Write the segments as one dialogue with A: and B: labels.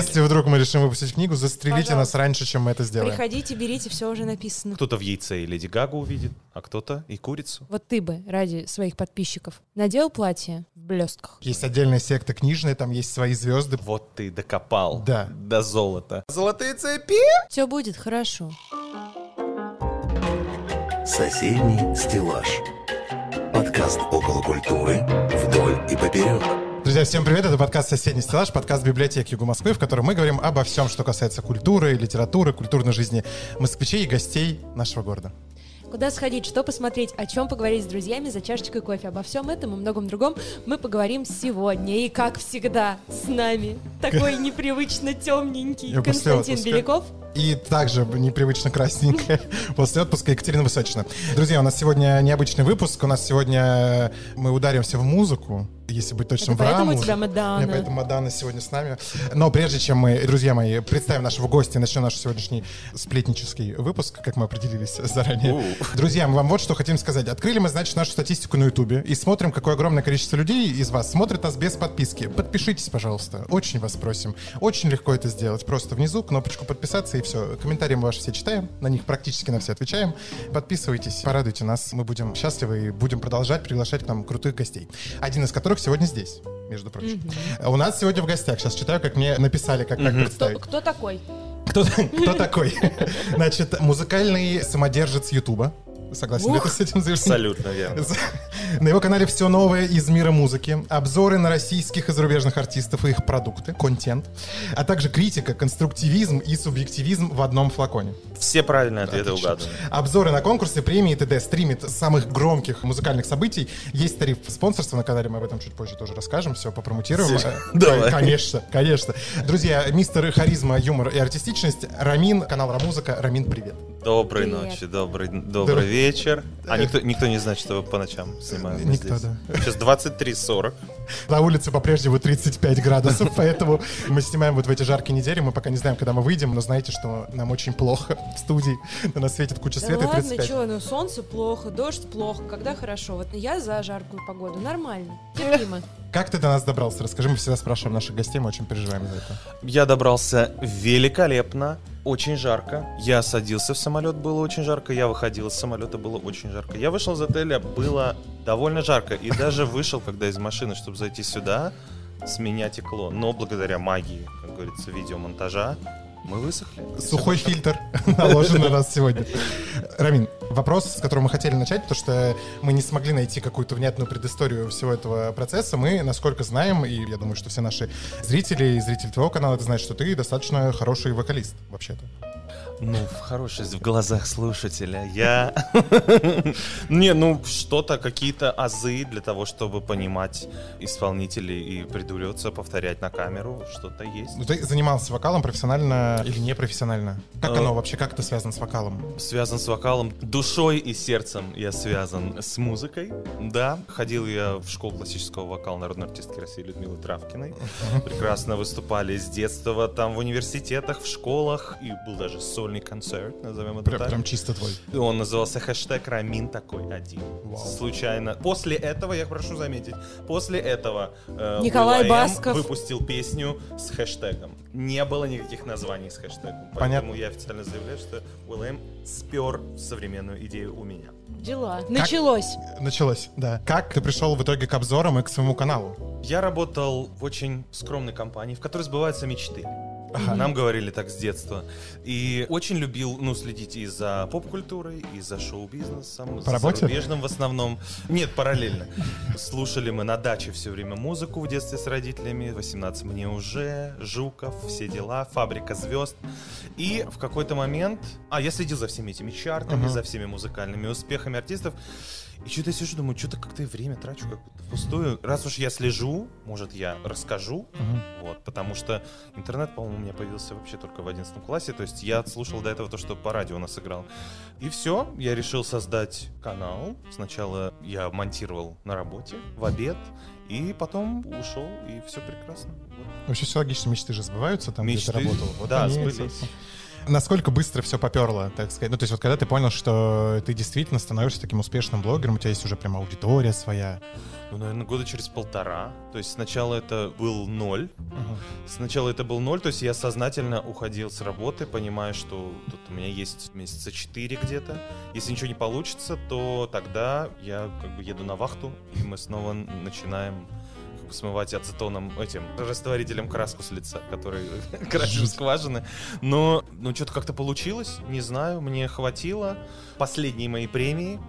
A: Если вдруг мы решим выпустить книгу, застрелите
B: Пожалуйста.
A: нас раньше, чем мы это сделаем.
B: Приходите, берите, все уже написано.
C: Кто-то в яйце и Леди Гагу увидит, а кто-то и курицу.
B: Вот ты бы ради своих подписчиков надел платье в блестках.
A: Есть отдельная секта книжная, там есть свои звезды.
C: Вот ты докопал
A: Да.
C: до золота. Золотые цепи!
B: Все будет хорошо.
D: Соседний стеллаж. Подкаст около культуры вдоль и поперек.
A: Друзья, всем привет, это подкаст «Соседний стеллаж», подкаст библиотеки Юга Москвы, в котором мы говорим обо всем, что касается культуры, литературы, культурной жизни москвичей и гостей нашего города.
B: Куда сходить, что посмотреть, о чем поговорить с друзьями за чашечкой кофе. Обо всем этом и многом другом мы поговорим сегодня. И, как всегда, с нами такой непривычно темненький Константин. Беляков.
A: И также непривычно красненькая после отпуска Екатерина Высочина. Друзья, у нас сегодня необычный выпуск. У нас сегодня мы ударимся в музыку, если быть точным,
B: Это
A: в
B: поэтому
A: раму.
B: у тебя Мадонна.
A: Нет, Поэтому Мадана сегодня с нами. Но прежде чем мы, друзья мои, представим нашего гостя и начнем наш сегодняшний сплетнический выпуск, как мы определились заранее.
C: У.
A: Друзья, мы вам вот что хотим сказать. Открыли мы, значит, нашу статистику на Ютубе и смотрим, какое огромное количество людей из вас смотрит нас без подписки. Подпишитесь, пожалуйста. Очень вас просим. Очень легко это сделать. Просто внизу кнопочку подписаться и все. Комментарии мы ваши все читаем, на них практически на все отвечаем. Подписывайтесь, порадуйте нас. Мы будем счастливы и будем продолжать приглашать к нам крутых гостей. Один из которых сегодня здесь, между прочим. У нас сегодня в гостях, сейчас читаю, как мне написали, как, как
B: Кто,
A: представить.
B: кто такой?
A: Кто, кто такой? Значит, музыкальный самодержец Ютуба. Согласен ли
B: Ух.
A: ты с этим заявлением?
C: Абсолютно верно.
A: На его канале все новое из мира музыки, обзоры на российских и зарубежных артистов и их продукты, контент, а также критика, конструктивизм и субъективизм в одном флаконе.
C: Все правильные ответы
A: Отлично.
C: угаданы.
A: Обзоры на конкурсы, премии, т.д. стримит самых громких музыкальных событий. Есть тариф спонсорства на канале, мы об этом чуть позже тоже расскажем, все попромутируем.
C: Серьезно?
A: Э,
C: Давай.
A: Конечно, конечно. Друзья, мистер харизма, юмор и артистичность, Рамин, канал Рамузыка. Рамин, привет.
C: Доброй
B: Привет.
C: ночи, добрый, добрый
A: Да.
C: вечер. А никто, никто не знает, что по ночам снимаем мы
A: Никто,
C: здесь.
A: да.
C: Сейчас 23.40.
A: На улице по-прежнему 35 градусов, поэтому мы снимаем вот в эти жаркие недели. Мы пока не знаем, когда мы выйдем, но знаете, что нам очень плохо в студии. На нас светит куча
B: Да
A: света и
B: ладно,
A: 35.
B: что, ну солнце плохо, дождь плохо, когда хорошо. Вот я за жаркую погоду, нормально, терпимо.
A: Как ты до нас добрался? Расскажи, мы всегда спрашиваем наших гостей, мы очень переживаем за это.
C: Я добрался великолепно, очень жарко. Я садился в самолет, было очень жарко. Я выходил из самолета, было очень жарко. Я вышел из отеля, было довольно жарко. И даже вышел, когда из машины, чтобы зайти сюда, с меня текло. Но благодаря магии, как говорится, видеомонтажа, мы высохли.
A: Сухой фильтр наложен на нас сегодня. Рамин, вопрос, с которого мы хотели начать, потому что мы не смогли найти какую-то внятную предысторию всего этого процесса. Мы, насколько знаем, и я думаю, что все наши зрители и зрители твоего канала это знают, что ты достаточно хороший вокалист, вообще-то.
C: Ну, в хорошей, в глазах слушателя. Я... Не, ну, что-то, какие-то азы для того, чтобы понимать исполнителей и придуриваться, повторять на камеру. Что-то есть.
A: Ну, ты занимался вокалом профессионально или непрофессионально? Как
C: Э,
A: оно вообще, как это связано с вокалом?
C: Связан с вокалом. Душой и сердцем я связан с музыкой. Да, ходил я в школу классического вокала народной артистки России Людмилы Травкиной. Прекрасно выступали с детства там в университетах, в школах. И был даже сольный концерт, назовем это
A: Прям,
C: так.
A: прям чисто твой.
C: Он назывался хэштег Рамин такой один.
A: Вау.
C: Случайно. После этого, я прошу заметить, после этого э,
B: Николай
C: Will.i.am
B: Басков.
C: выпустил песню с хэштегом. Не было никаких названий с хэштегом.
A: Понятно.
C: Поэтому я официально заявляю, что Will.i.am спер современную идею у меня.
B: Дела. Началось.
A: Началось, да. Как ты пришел в итоге к обзорам и к своему каналу?
C: Я работал в очень скромной компании, в которой сбываются мечты.
A: Ага.
C: Нам говорили так с детства. И очень любил, ну, следить и за поп-культурой, и за шоу-бизнесом.
A: По работе?
C: зарубежным в основном. Нет, параллельно. Слушали мы на даче все время музыку в детстве с родителями. 18 мне уже, Жуков, все дела, Фабрика звезд. И в какой-то момент... А, я следил за всеми этими чартами,
A: Ага.
C: за всеми музыкальными успехами артистов. И что-то я сижу, думаю, что-то как-то время трачу как будто впустую. Раз уж я слежу, может, я расскажу. Вот, потому что интернет, по-моему, у меня появился вообще только в 11 классе. То есть я слушал до этого то, что по радио у нас играл. И все, я решил создать канал. Сначала я монтировал на работе, в обед. И потом ушел, и все прекрасно. Вот.
A: Вообще все логично, мечты же сбываются там, где
C: Мечты,
A: ты работал. Вот
C: да, сбылись.
A: Насколько быстро все поперло, так сказать? Ну, то есть вот когда ты понял, что ты действительно становишься таким успешным блогером, у тебя есть уже прям аудитория своя.
C: Ну, наверное, года через полтора. То есть сначала это был ноль. Сначала это был ноль, то есть я сознательно уходил с работы, понимая, что тут у меня есть месяца четыре где-то. Если ничего не получится, то тогда я как бы еду на вахту, и мы снова начинаем смывать ацетоном этим растворителем краску с лица, который красит скважины. Но ну, что-то как-то получилось, не знаю, мне хватило. Последние мои премии,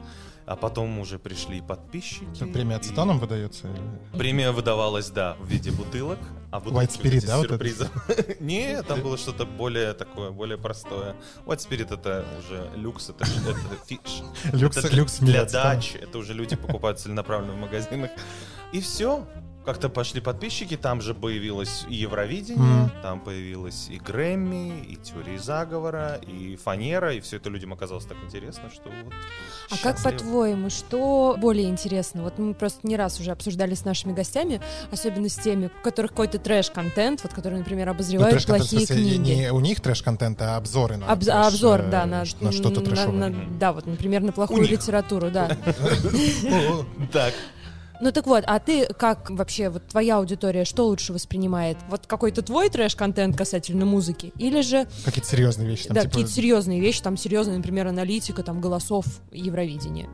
C: а потом уже пришли подписчики.
A: Премия
C: и-
A: ацетоном выдается? или-
C: Премия выдавалась, да, в виде бутылок. А бутылки
A: White Spirit, да, вот это?
C: Не, там было что-то более такое, более простое. White Spirit это уже люкс, это, это фиш.
A: Люкс,
C: Это
A: люкс
C: для дачи. Это уже люди покупают целенаправленно в магазинах. И все. Как-то пошли подписчики, там же появилось и Евровидение,
A: Мгм.
C: там появилось и Грэмми, и Теории заговора, и Фанера, и все это людям оказалось так интересно, что вот
B: А как по-твоему, что более интересно? Вот мы просто не раз уже обсуждали с нашими гостями, особенно с теми, у которых какой-то трэш-контент, вот которые, например,
A: Ну,
B: обозревают
A: в
B: плохие книги.
A: Не у них трэш-контент, а обзоры на
B: Обз-
A: трэш,
B: а обзор,
A: э,
B: да, на,
A: на что-то
B: на-
A: трэшовое.
B: на- Да, вот, например, на плохую литературу, да.
C: Так,
B: Ну так вот, а ты как вообще, вот твоя аудитория, что лучше воспринимает? Вот какой-то твой трэш-контент касательно музыки? Или же,
A: Какие-то серьезные вещи. там,
B: да,
A: типа,
B: какие-то серьезные вещи, там серьезная, например, аналитика, там, голосов Евровидения?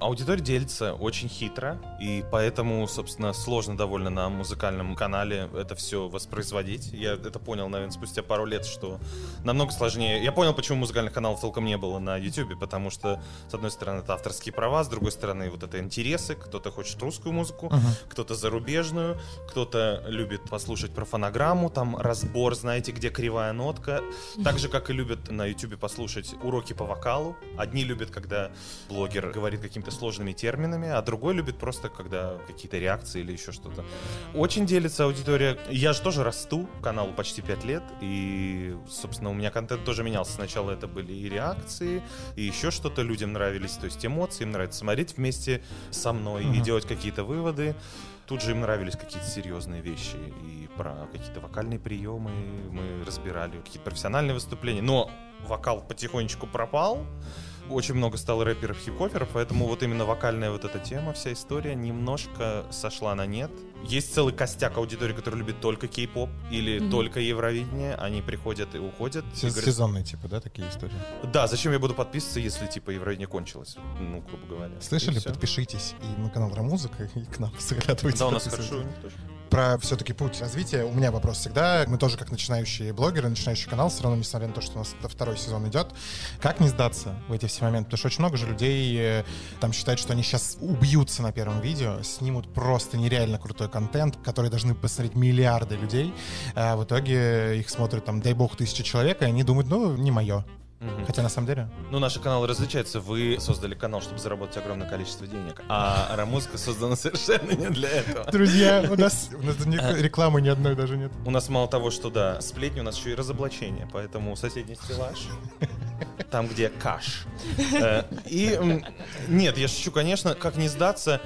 C: Аудитория делится очень хитро, и поэтому, собственно, сложно довольно на музыкальном канале это все воспроизводить. Я это понял, наверное, спустя пару лет, что намного сложнее. Я понял, почему музыкальных каналов толком не было на YouTube, потому что, с одной стороны, это авторские права, с другой стороны, вот это интересы. Кто-то хочет русскую музыку,
A: Мгм.
C: кто-то зарубежную, кто-то любит послушать про фонограмму, там разбор, знаете, где кривая нотка. Так же, как и любят на YouTube послушать уроки по вокалу. Одни любят, когда блогер говорит какими-то сложными терминами, а другой любит просто, когда какие-то реакции или еще что-то. Очень делится аудитория. Я же тоже расту, каналу почти 5 лет, и, собственно, у меня контент тоже менялся. Сначала это были и реакции, и еще что-то людям нравились, то есть эмоции, им нравится смотреть вместе со мной и
A: Мгм.
C: делать какие-то выводы. Тут же им нравились какие-то серьезные вещи и про какие-то вокальные приемы мы разбирали, какие-то профессиональные выступления. Но вокал потихонечку пропал. Очень много стало рэперов, хип-хоперов, поэтому вот именно вокальная вот эта тема, вся история немножко сошла на нет. Есть целый костяк аудитории, который любит только кей-поп или
B: Мгм.
C: только Евровидение. Они приходят и уходят. и
A: Се-
C: говорят,
A: Сезонные, типа, да, такие истории.
C: да, зачем я буду подписываться, если типа Евровидение кончилось? Ну, грубо говоря.
A: Слышали?
C: И.
A: Подпишитесь и на канал Рамузыка, и к нам заглядывайте.
C: Да, у нас хорошо, у них тоже.
A: Про все-таки путь развития. У меня вопрос всегда. Мы тоже как начинающие блогеры, начинающий канал, все равно, несмотря на то, что у нас второй сезон идет, как не сдаться в эти все моменты? Потому что очень много же людей э, там считают, что они сейчас убьются на первом видео, снимут просто нереально крутой контент, который должны посмотреть миллиарды людей. А в итоге их смотрят там, дай бог, тысячи человек, и они думают, ну, не мое.
C: Мгм.
A: Хотя на самом деле...
C: Ну, наши каналы различаются. Вы создали канал, чтобы заработать огромное количество денег, а Рамузыка создана совершенно не для этого.
A: Друзья, у нас, у нас рекламы ни одной даже нет.
C: У нас мало того, что да, сплетни, у нас еще и разоблачение, поэтому соседний стеллаж, там, где каш. Э, И нет, я шучу, конечно, как не сдаться.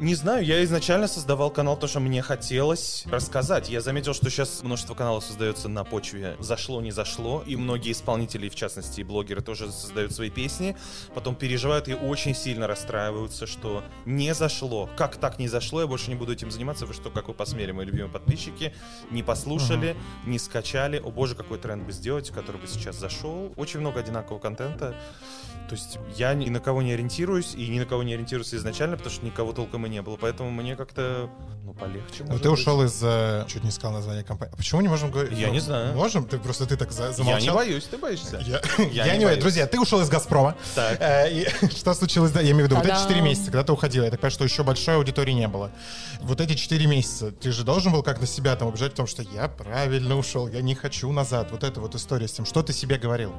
C: Не знаю, я изначально создавал канал, то, что мне хотелось рассказать. Я заметил, что сейчас множество каналов создается на почве «зашло, не зашло», и многие исполнители, в частности, и блогеры тоже создают свои песни, потом переживают и очень сильно расстраиваются, что не зашло. Как так не зашло, я больше не буду этим заниматься, вы что, как вы посмели, мои любимые подписчики, не послушали, не скачали, о боже, какой тренд бы сделать, который бы сейчас зашел. Очень много одинакового контента. То есть я ни на кого не ориентируюсь, и ни на кого не ориентируюсь изначально, потому что никого толком и не было. Поэтому мне как-то, ну, полегче.
A: Ну,
C: может
A: ты
C: быть.
A: ушел из... э, Чуть не сказал название компании. А почему не можем говорить?
C: Я
A: Ну,
C: не знаю.
A: Можем? Ты просто ты так за-
C: Я
A: замолчал.
C: не боюсь, ты боишься.
A: Я,
C: Я
A: я
C: не
A: не
C: боюсь.
A: Друзья, ты ушел из «Газпрома».
C: Так.
A: Э, и что случилось? Да, я имею в виду, вот эти
B: Та-дам.
A: 4 месяца, когда ты уходил, я так понимаю, что еще большой аудитории не было. Вот эти 4 месяца, ты же должен был как на себя там убежать в том, что я правильно ушел, я не хочу назад. Вот эта вот история с тем, что ты себе говорил?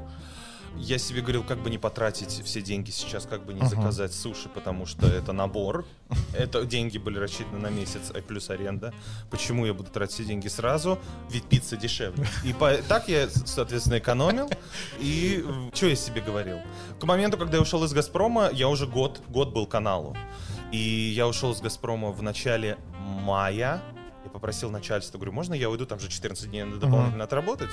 C: Я себе говорил, как бы не потратить все деньги сейчас, как бы не
A: Ага.
C: заказать суши, потому что это набор. Это деньги были рассчитаны на месяц, а плюс аренда. Почему я буду тратить все деньги сразу? Ведь пицца дешевле. И по- так я, соответственно, экономил. И что я себе говорил? К моменту, когда я ушел из «Газпрома», я уже год, год был каналу. И я ушел из «Газпрома» в начале мая. Я попросил начальство, говорю, можно я уйду, там же 14 дней надо дополнительно отработать,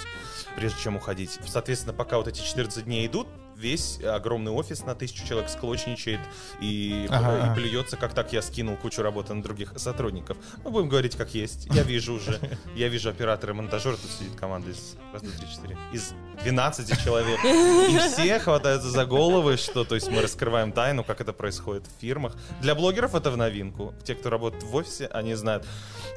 C: прежде чем уходить. Соответственно, пока вот эти 14 дней идут, весь огромный офис на тысячу человек склочничает и,
A: Ага,
C: и плюется, как так я скинул кучу работы на других сотрудников. Мы будем говорить как есть. Я вижу уже, я вижу оператора и монтажера, тут сидит команда из, раз, два, три, четыре, из 12 человек. И все хватаются за головы, что, то есть мы раскрываем тайну, как это происходит в фирмах. Для блогеров это в новинку. Те, кто работает в офисе, они знают.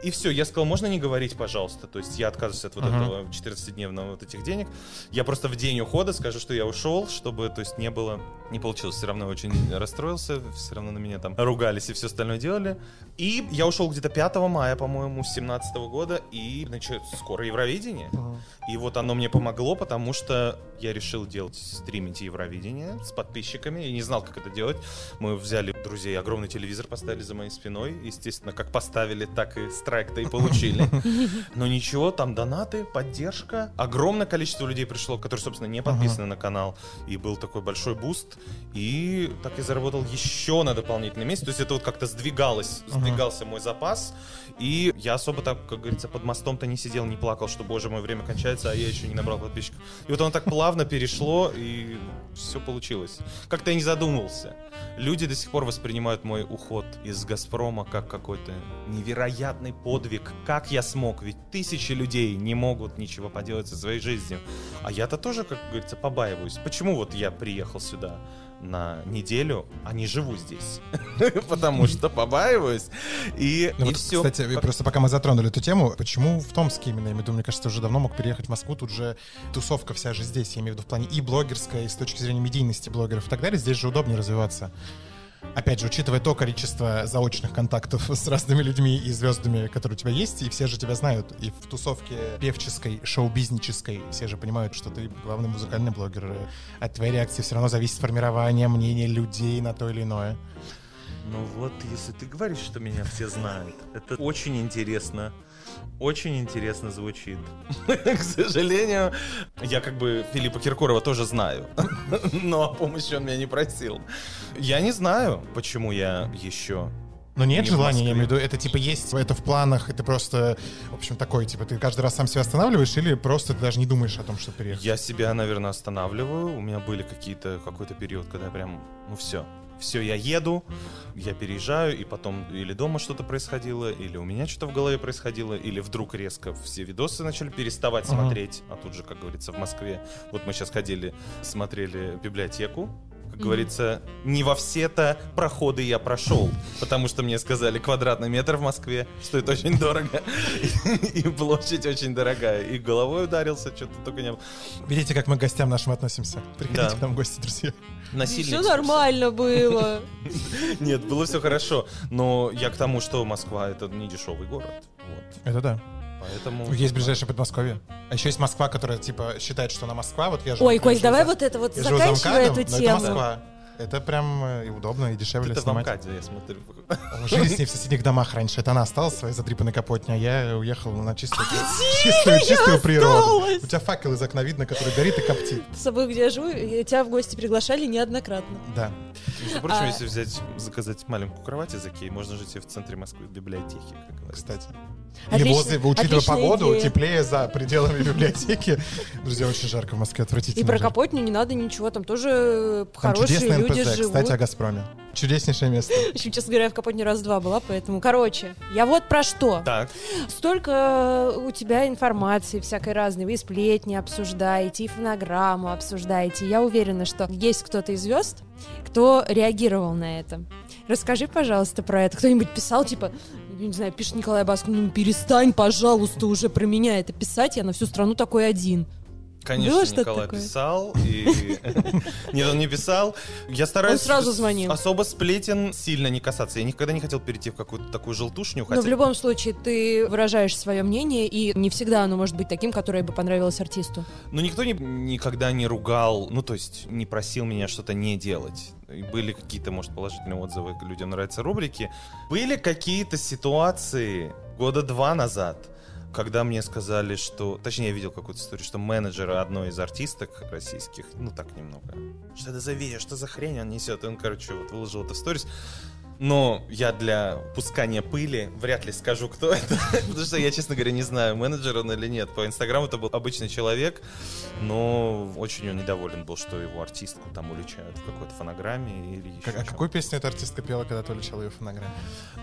C: И все, я сказал, можно не говорить, пожалуйста. То есть я отказываюсь от вот
A: Ага.
C: этого 14-дневного вот этих денег. Я просто в день ухода скажу, что я ушел, чтобы, то есть, не было... Не получилось. Все равно очень расстроился. Все равно на меня там ругались и все остальное делали. И я ушел где-то 5 мая, по-моему, 17 года. И, значит, скоро Евровидение. И вот оно мне помогло, потому что я решил делать, стримить Евровидение с подписчиками. Я не знал, как это делать. Мы взяли друзей, огромный телевизор поставили за моей спиной. Естественно, как поставили, так и strike -то и получили. Но ничего, там донаты, поддержка. Огромное количество людей пришло, которые, собственно, не подписаны на канал. И был такой большой boost. И так я заработал еще на дополнительный месяц. То есть это вот как-то сдвигалось, сдвигался мой запас. И я особо так, как говорится, под мостом-то не сидел, не плакал, что, боже мой, время кончается, а я еще не набрал подписчиков. И вот оно так плавно перешло, и все получилось. Как-то я не задумывался. Люди до сих пор воспринимают мой уход из «Газпрома» как какой-то невероятный подвиг. Как я смог? Ведь тысячи людей не могут ничего поделать со своей жизнью. А я-то тоже, как говорится, побаиваюсь. Почему вот я приехал сюда на неделю, а не живу здесь? Потому что побаиваюсь. И,
A: Ну
C: и
A: вот,
C: все.
A: Кстати, просто пока мы затронули эту тему, почему в Томске именно, я имею в виду, мне кажется, ты уже давно мог переехать в Москву, тут же тусовка вся же здесь, я имею в виду в плане и блогерская, и с точки зрения медийности блогеров и так далее, здесь же удобнее развиваться. Опять же, учитывая то количество заочных контактов с разными людьми и звездами, которые у тебя есть, и все же тебя знают, и в тусовке певческой, шоу-бизнической все же понимают, что ты главный музыкальный блогер. От твоей реакции все равно зависит формирование мнения людей на то или иное.
C: Ну вот, если ты говоришь, что меня все знают, это очень интересно. Очень интересно звучит. К сожалению, я как бы Филиппа Киркорова тоже знаю, но о помощи он меня не просил. Я не знаю, почему я еще
A: Но нет
C: Не
A: желания, я имею в виду, это типа есть, это в планах, это просто, в общем, такой, типа, ты каждый раз сам себя останавливаешь или просто ты даже не думаешь о том, что переехать?
C: Я себя, наверное, останавливаю. У меня были какие-то какой-то период, когда я прям, ну все, все, я еду, я переезжаю, и потом или дома что-то происходило, или у меня что-то в голове происходило, или вдруг резко все видосы начали переставать
A: Мгм.
C: смотреть. А тут же, как говорится, в Москве. Вот мы сейчас ходили, смотрели библиотеку.
B: Мгм.
C: говорится, не во все-то проходы я прошел, потому что мне сказали, квадратный метр в Москве стоит очень дорого, и площадь очень дорогая, и головой ударился, что-то только не было.
A: Видите, как мы к гостям нашим относимся? Приходите
C: Да.
A: к нам в гости, друзья.
C: Насильник.
B: Все нормально было.
C: Нет, было все хорошо. Но я к тому, что Москва это не дешевый город. Вот.
A: Это да.
C: Поэтому.
A: Есть ближайшее Подмосковье. А еще есть Москва, которая, типа, считает, что она Москва. Вот я живу-
B: Ой, Кость, давай
A: за-
B: вот это вот
A: я
B: заканчивай эту
A: но это
B: тему.
A: Москва. Это прям э, и удобно, и дешевле
C: Это в
A: снимать.
C: Амкаде, я смотрю.
A: Жили с ней в соседних домах раньше. Это она осталась в своей задрипанной капотне, а я уехал на чистую, чистую, чистую природу. У тебя факел из окна видно, который горит и коптит.
B: С собой, где я живу, тебя в гости приглашали неоднократно.
A: Да.
C: Между прочим,
B: А.
C: если взять, заказать маленькую кровать из Икеи, можно жить и в центре Москвы, в библиотеке, как говорится.
A: кстати. Или возле, учитывая погоду,
B: идея.
A: теплее за пределами библиотеки. Друзья, очень жарко в Москве, отвратительно.
B: И про. Капотню не надо ничего, там тоже э, хорошие
A: чудесный
B: люди живут.
A: кстати, о Газпроме. Чудеснейшее место.
B: В общем, честно говоря, я в Капотне раз-два была, поэтому, короче, я вот про что.
C: Так,
B: Столько у тебя информации всякой разной, вы и сплетни обсуждаете, и фонограмму обсуждаете. Я уверена, что есть кто-то из звезд, кто реагировал на это. Расскажи, пожалуйста, про это. Кто-нибудь писал, типа, я не знаю, пишет Николай Басков, ну перестань, пожалуйста, уже про меня это писать, я на всю страну такой один.
C: Конечно,
B: Было
C: Николай
B: такое?
C: писал. И... Нет, он не писал. Я стараюсь
B: Он сразу звонил.
C: особо сплетен сильно не касаться. Я никогда не хотел перейти в какую-то такую желтушню.
B: Но
C: Хотя...
B: в любом случае ты выражаешь свое мнение, и не всегда оно может быть таким, которое бы понравилось артисту.
C: Ну, никто не- никогда не ругал, ну, то есть не просил меня что-то не делать. Были какие-то, может, положительные отзывы, людям нравятся рубрики. Были какие-то ситуации года два назад, когда мне сказали, что... Точнее, я видел какую-то историю, что менеджер одной из артисток российских, ну, так немного, что это за видео, что за хрень он несет? И он, короче, вот выложил это в сторис. Но я для пускания пыли вряд ли скажу, кто это. Потому что я, честно говоря, не знаю, менеджер он или нет. По Инстаграму это был обычный человек, но очень он недоволен был, что его артистку там уличают в какой-то фонограмме или еще
A: Как- а какую песню эта артистка пела, когда ты уличал ее в фонограмме?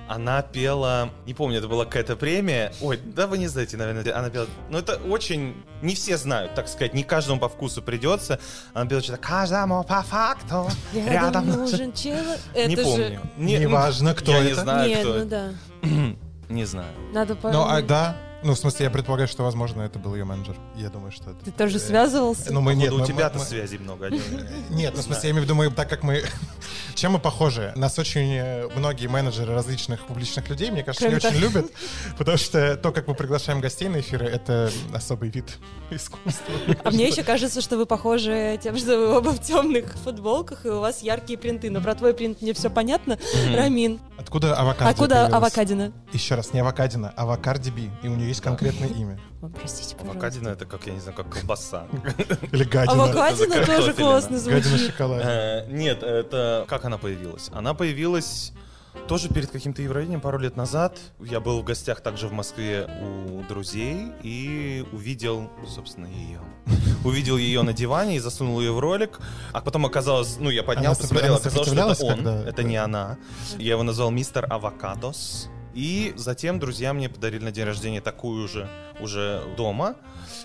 C: Она пела, не помню, это была какая-то премия. Ой, да вы не знаете, наверное, она пела. Но это очень, не все знают, так сказать, не каждому по вкусу придется. Она пела что-то каждому по факту.
B: Рядом
C: Рядом.
B: нужен человек. Это
C: Не
B: же...
C: помню. Не-
A: Неважно, кто
C: я
A: это.
C: не знаю,
B: Нет,
C: кто
B: ну
C: это.
B: да.
C: Не знаю.
B: Надо по...
A: Ну, а да. Ну, в смысле, я предполагаю, что, возможно, это был ее менеджер. Я думаю, что это...
B: Ты тоже
A: э,
B: связывался?
A: Ну, мы нет.
C: У
A: мы-
C: тебя-то связей много. они-
A: Нет, ну, в смысле, я имею в виду, мы, так как мы... Чем мы похожи? Нас очень э, многие менеджеры различных публичных людей, мне кажется, не очень любят, потому что то, как мы приглашаем гостей на эфиры, это особый вид искусства.
B: А мне еще кажется, что вы похожи тем, что вы оба в темных футболках, и у вас яркие принты. Но про твой принт мне все понятно. Рамин.
A: Откуда авокадо
B: Откуда авокадина?
A: Еще раз, не авокадина, а авокарди би. И у нее есть конкретное имя.
B: О, простите, пожалуйста.
C: Авокадина это как, я не знаю, как колбаса.
A: Или гадина.
B: Авокадина
C: Это
B: тоже классно
A: Гадина
B: звучит.
A: шоколад.
C: Э, Нет, это как она появилась? Она появилась тоже перед каким-то Евровидением пару лет назад. Я был в гостях также в Москве у друзей и увидел, собственно, ее. Увидел ее на диване и засунул ее в ролик. А потом оказалось, ну, я поднял,
A: Она
C: посмотрел, оказалось, что это он,
A: когда-
C: это не она. Я его назвал мистер Авокадос. И затем друзья мне подарили на день рождения такую же уже дома.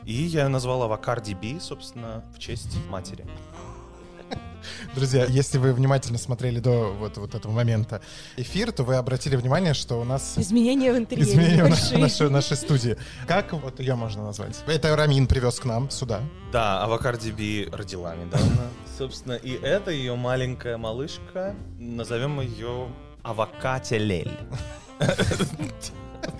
C: И я ее назвал Авокарди Би, собственно, в честь матери.
A: Друзья, если вы внимательно смотрели до вот, вот этого момента эфир, то вы обратили внимание, что у нас
B: Изменения в интерьере
A: изменения в на-
B: небольшие.
A: нашей, нашей студии. Как вот ее можно назвать? Это Рамин привез к нам сюда.
C: Да, Авокарди Би родила недавно. Собственно, и это ее маленькая малышка. Назовем ее Авокателель.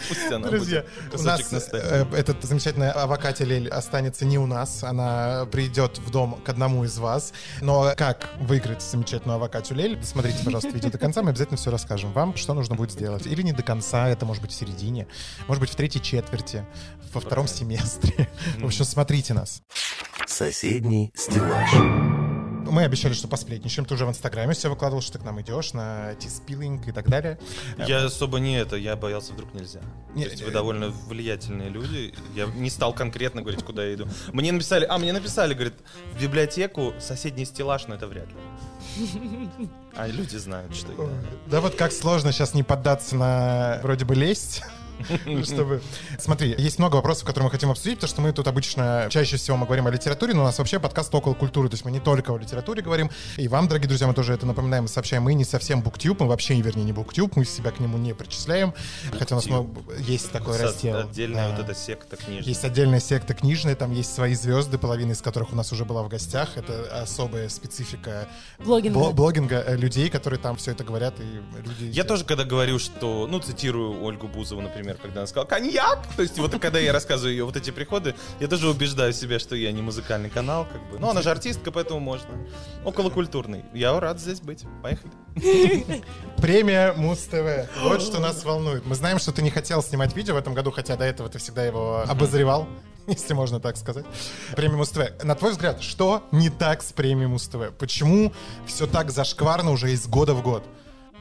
C: Пусть она
A: Друзья,
C: будет
A: у нас э, этот замечательный авокадо Лель останется не у нас, она придет в дом к одному из вас. Но как выиграть замечательную авокадо Лель, досмотрите, пожалуйста, видео до конца, мы обязательно все расскажем вам, что нужно будет сделать. Или не до конца, это может быть в середине, может быть в третьей четверти, во втором семестре. В общем, смотрите нас.
D: Соседний стеллаж.
A: Мы обещали, что посплетничаем. Ты уже в Инстаграме все выкладывал, что ты к нам идешь на Тиспилинг и так далее.
C: Я особо не это, я боялся, вдруг нельзя.
A: Не,
C: То есть
A: не,
C: вы довольно влиятельные люди. Я не стал конкретно говорить, куда я иду. Мне написали, а, мне написали, говорит, в библиотеку соседний стеллаж, но это вряд ли. А люди знают, что я.
A: Да вот как сложно сейчас не поддаться на вроде бы лесть. Чтобы... Смотри, есть много вопросов, которые мы хотим обсудить, потому что мы тут обычно чаще всего мы говорим о литературе, но у нас вообще подкаст около культуры, то есть мы не только о литературе говорим, и вам, дорогие друзья, мы тоже это напоминаем и сообщаем, мы не совсем буктюб, мы вообще, вернее, не буктюб, мы себя к нему не причисляем, хотя у нас много- есть такой раздел.
C: Отдельная
A: Да.
C: вот эта секта книжная.
A: Есть отдельная секта книжная, там есть свои звезды, половина из которых у нас уже была в гостях. Это особая специфика
B: Блогинга.
A: бл- блогинга э, людей, которые там все это говорят, и люди...
C: Я тоже, когда говорю, что, ну, цитирую Ольгу Бузову, например, когда она сказала «коньяк», то есть вот когда я рассказываю ее вот эти приходы, я тоже убеждаю себя, что я не музыкальный канал, как бы. Ну, она же артистка, поэтому можно. Околокультурный. Я рад здесь быть. Поехали.
A: Премия Муз-ТВ. Вот что нас волнует. Мы знаем, что ты не хотел снимать видео в этом году, хотя до этого ты всегда его обозревал, если можно так сказать. Премия Муз-ТВ. На твой взгляд, что не так с премией Муз-ТВ? Почему все так зашкварно уже из года в год?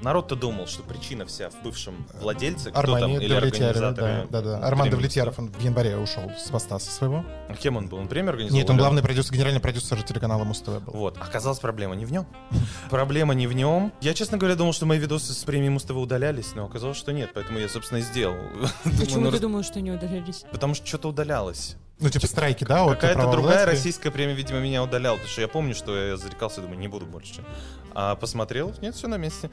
C: Народ-то думал, что причина вся в бывшем владельце, кто
A: Армани
C: там, или
A: Давлетьяров, да, да, да. Арман. Давлетьяров, он в январе ушел с поста со своего.
C: А Кем он был? Он премию организовал?
A: Нет, он
C: Или
A: главный продюсер, генеральный продюсер телеканала Муз-ТВ был.
C: Вот, оказалось, проблема не в нем. Проблема не в нем. Я, честно говоря, думал, что мои видосы с премией Муз-ТВ удалялись, но оказалось, что нет, поэтому я, собственно, и сделал.
B: Почему ты думаешь, что не удалились?
C: Потому что что-то удалялось.
A: Ну, типа страйки, да? от
C: Какая-то другая российская премия, видимо, меня удаляла, потому что я помню, что я зарекался, думаю, не буду больше. А посмотрел, нет, все на месте.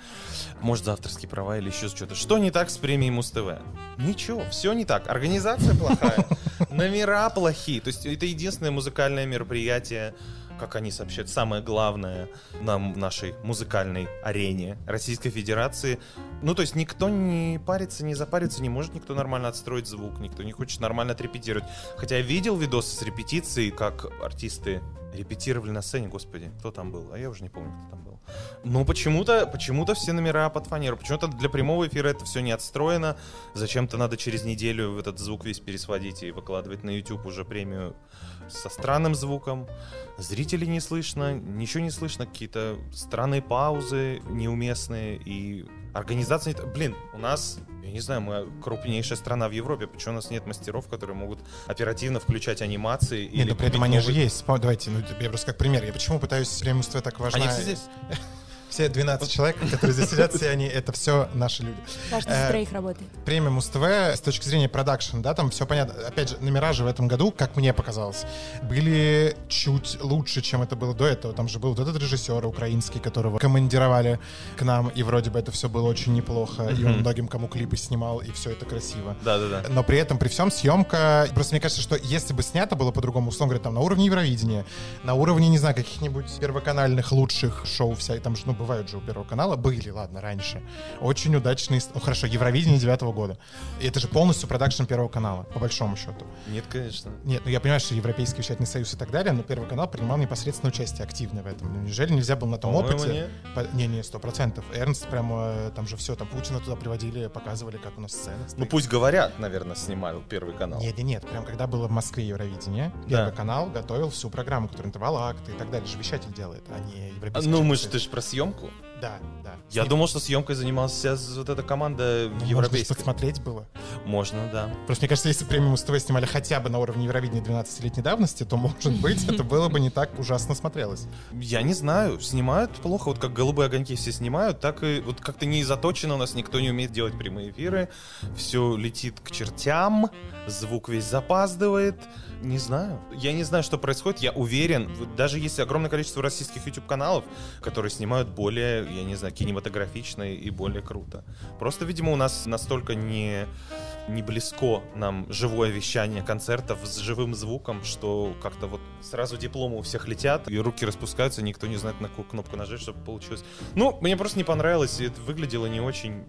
C: Может, за авторские права или еще что-то. Что не так с премией Муз-ТВ? Ничего, все не так. Организация плохая, номера плохие. То есть это единственное музыкальное мероприятие, как они сообщают, самое главное на нашей музыкальной арене Российской Федерации. Ну, то есть никто не парится, не запарится, не может никто нормально отстроить звук, никто не хочет нормально отрепетировать. Хотя я видел видосы с репетицией, как артисты репетировали на сцене, господи, кто там был? А я уже не помню, кто там был. Но почему-то, почему-то все номера под фанеру, почему-то для прямого эфира это все не отстроено. Зачем-то надо через неделю этот звук весь пересводить и выкладывать на YouTube уже премию со странным звуком. Зрителей не слышно, ничего не слышно, какие-то странные паузы неуместные и Организация... Блин, у нас, я не знаю, мы крупнейшая страна в Европе. Почему у нас нет мастеров, которые могут оперативно включать анимации?
A: Нет,
C: или
A: но при этом они же
C: новый-
A: есть. Давайте, ну, я просто как пример. Я почему пытаюсь ТВ так важна?
C: Они все здесь?
A: Все 12 человек, которые здесь сидят, все они, это все наши люди.
B: Каждый
A: Э,
B: из троих работает.
A: Премия Муз-ТВ с точки зрения продакшн, да, там все понятно. Опять же, номера же в этом году, как мне показалось, были чуть лучше, чем это было до этого. Там же был вот этот режиссер украинский, которого командировали к нам, и вроде бы это все было очень неплохо, и он многим кому клипы снимал, и все это красиво.
C: Да-да-да.
A: Но при этом, при всем съемка... Просто мне кажется, что если бы снято было по-другому, условно говоря, там на уровне Евровидения, на уровне, не знаю, каких-нибудь первоканальных лучших шоу вся, там же, ну, бывают же у Первого канала, были, ладно, раньше. Очень удачные... Ну, хорошо, Евровидение девятого года. И это же полностью продакшн Первого канала, по большому счету.
C: Нет, конечно.
A: Нет, ну я понимаю, что Европейский вещательный союз и так далее, но Первый канал принимал непосредственное участие активно в этом. Ну, неужели нельзя было на том
C: По-моему,
A: опыте... По- Не-не, сто процентов. Эрнст прямо, э, там же все, там Путина туда приводили, показывали, как у нас сцена
C: Ну
A: стоит.
C: пусть говорят, наверное, снимал Первый канал.
A: Нет, нет, нет, прям когда было в Москве Евровидение,
C: Да.
A: Первый канал готовил всю программу, которая интервал акты и так далее. Же вещатель делает, а не европейский.
C: Ну, мы же, ты же про съемку. cool.
A: Да, да.
C: Я
A: С-
C: думал, что съемкой занималась вся вот эта команда
A: ну, Можно же
C: европейская.
A: подсмотреть было.
C: Можно, да.
A: Просто мне кажется, если премию Муз-ТВ снимали хотя бы на уровне Евровидения 12-летней давности, то, может быть, это было бы не так ужасно смотрелось.
C: Я не знаю, снимают плохо, вот как голубые огоньки все снимают, так и вот как-то не заточено, у нас никто не умеет делать прямые эфиры, все летит к чертям, звук весь запаздывает, не знаю. Я не знаю, что происходит, я уверен, даже есть огромное количество российских YouTube-каналов, которые снимают более, я не знаю, кинематографично и более круто. Просто, видимо, у нас настолько не не близко нам живое вещание концертов с живым звуком, что как-то вот сразу дипломы у всех летят, и руки распускаются, никто не знает, на какую кнопку нажать, чтобы получилось. Ну, мне просто не понравилось, и это выглядело не очень...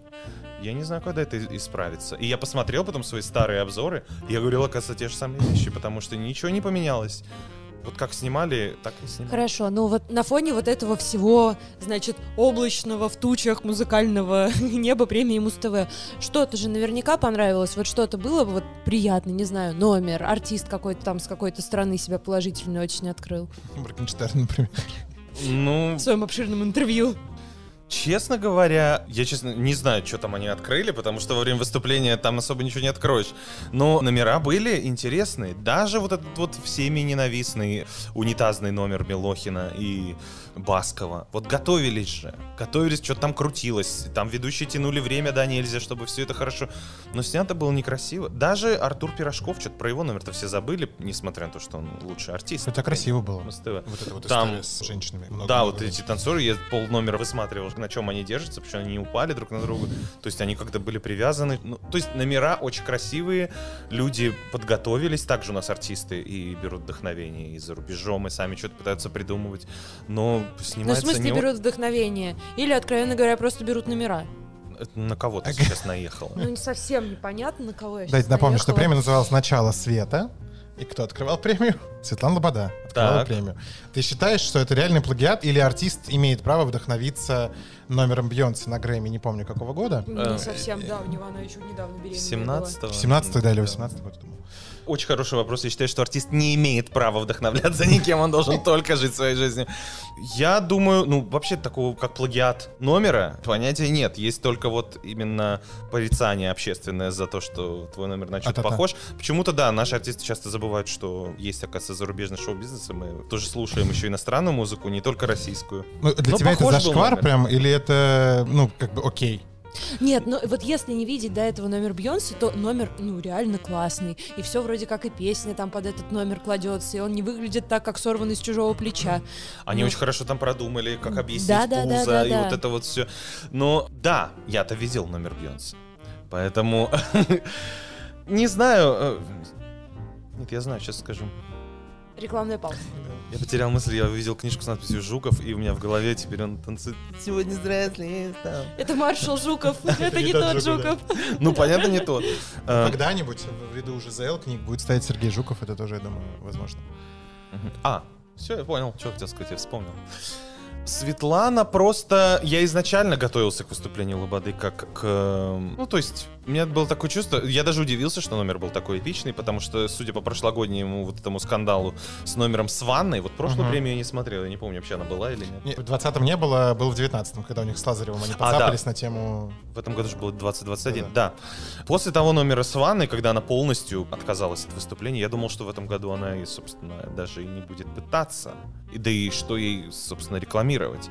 C: Я не знаю, когда это исправится. И я посмотрел потом свои старые обзоры, и я говорил, оказывается, те же самые вещи, потому что ничего не поменялось. Вот как снимали, так и снимали.
B: Хорошо, ну вот на фоне вот этого всего, значит, облачного в тучах музыкального неба премии Муз-ТВ, что-то же наверняка понравилось, вот что-то было бы вот приятно, не знаю, номер, артист какой-то там с какой-то страны себя положительно очень открыл
A: Моргенштерн, например.
C: Ну,
B: в своем обширном интервью.
C: Честно говоря, я честно не знаю, что там они открыли, потому что во время выступления там особо ничего не откроешь. Но номера были интересные. Даже вот этот вот всеми ненавистный унитазный номер Милохина и Баскова. Вот готовились же. Готовились, что-то там крутилось. Там ведущие тянули время, да, нельзя, чтобы все это хорошо. Но снято было некрасиво. Даже Артур Пирожков, что-то про его номер-то все забыли, несмотря на то, что он лучший артист.
A: Хотя красиво было. Вот это вот
C: Там-
A: с женщинами. Много
C: Да,
A: много
C: вот
A: времени.
C: эти танцоры, я пол номера высматривал, на чем они держатся, почему они не упали друг на друга. То есть они как-то были привязаны. Ну, то есть номера очень красивые, люди подготовились. Также у нас артисты и берут вдохновение и за рубежом, и сами что-то пытаются придумывать. Но
B: Ну, в
C: снимается
B: смысле
C: не...
B: берут вдохновение? Или, откровенно говоря, просто берут номера?
C: На кого ты сейчас наехал?
B: Ну, не совсем непонятно, на кого я
A: Дайте напомню, что премия называлась «Начало света». И кто открывал премию? Светлана Лобода
C: Так.
A: премию. Ты считаешь, что это реальный плагиат или артист имеет право вдохновиться номером Бьонси на Грэмми, не помню какого года?
B: Не
C: Э,
B: совсем, да, у него она еще недавно беременная
C: 17
B: была.
A: 17 да, или 18 год, думаю.
C: Очень хороший вопрос. Я считаю, что артист не имеет права вдохновляться никем, он должен только жить своей жизнью. Я думаю, ну, вообще такого, как плагиат номера, понятия нет. Есть только вот именно порицание общественное за то, что твой номер на что-то
A: А-та-та.
C: похож. Почему-то, да, наши артисты часто забывают, что есть, оказывается, зарубежный шоу-бизнес, и мы тоже слушаем еще иностранную музыку, не только российскую.
A: Ну, для
C: Ну,
A: тебя это зашквар прям, или это, ну, как бы окей?
B: Нет, ну вот если не видеть до этого номер Бьонси, то номер, ну, реально классный. И все вроде как и песня там под этот номер кладется, и он не выглядит так, как сорван из чужого плеча.
C: Они
B: Ну.
C: очень хорошо там продумали, как объяснить
B: Да, да, да,
C: пузо
B: да,
C: и
B: да.
C: вот это вот все. Но да, я-то видел номер Бьонса. Поэтому не знаю. э, Нет, я знаю, сейчас скажу.
B: Рекламная пауза.
C: Я потерял мысль, я увидел книжку с надписью Жуков, и у меня в голове теперь он танцует. Сегодня здравствуй. там».
B: Это маршал Жуков, это не
A: тот Жуков.
C: Ну, понятно, не тот. Э,
A: Когда-нибудь в ряду уже ЗЛ книг будет стоять Сергей Жуков, это тоже, я думаю, возможно.
C: А, все, я понял, что хотел сказать, я вспомнил. Светлана просто... Я изначально готовился к выступлению Лободы как к... Ну, то есть, у меня было такое чувство... Я даже удивился, что номер был такой эпичный, потому что, судя по прошлогоднему вот этому скандалу с номером с ванной, вот прошлую
A: Мгм.
C: премию я не смотрел, я не помню, вообще она была или нет.
A: Не, В 20-м не было, был в 19-м, когда у них с Лазаревым они
C: А, да.
A: на тему...
C: В этом году же было 2021,
A: Да.
C: да. После того номера с ванной, когда она полностью отказалась от выступления, я думал, что в этом году она и, собственно, даже и не будет пытаться. И да и что ей, собственно, рекламировать.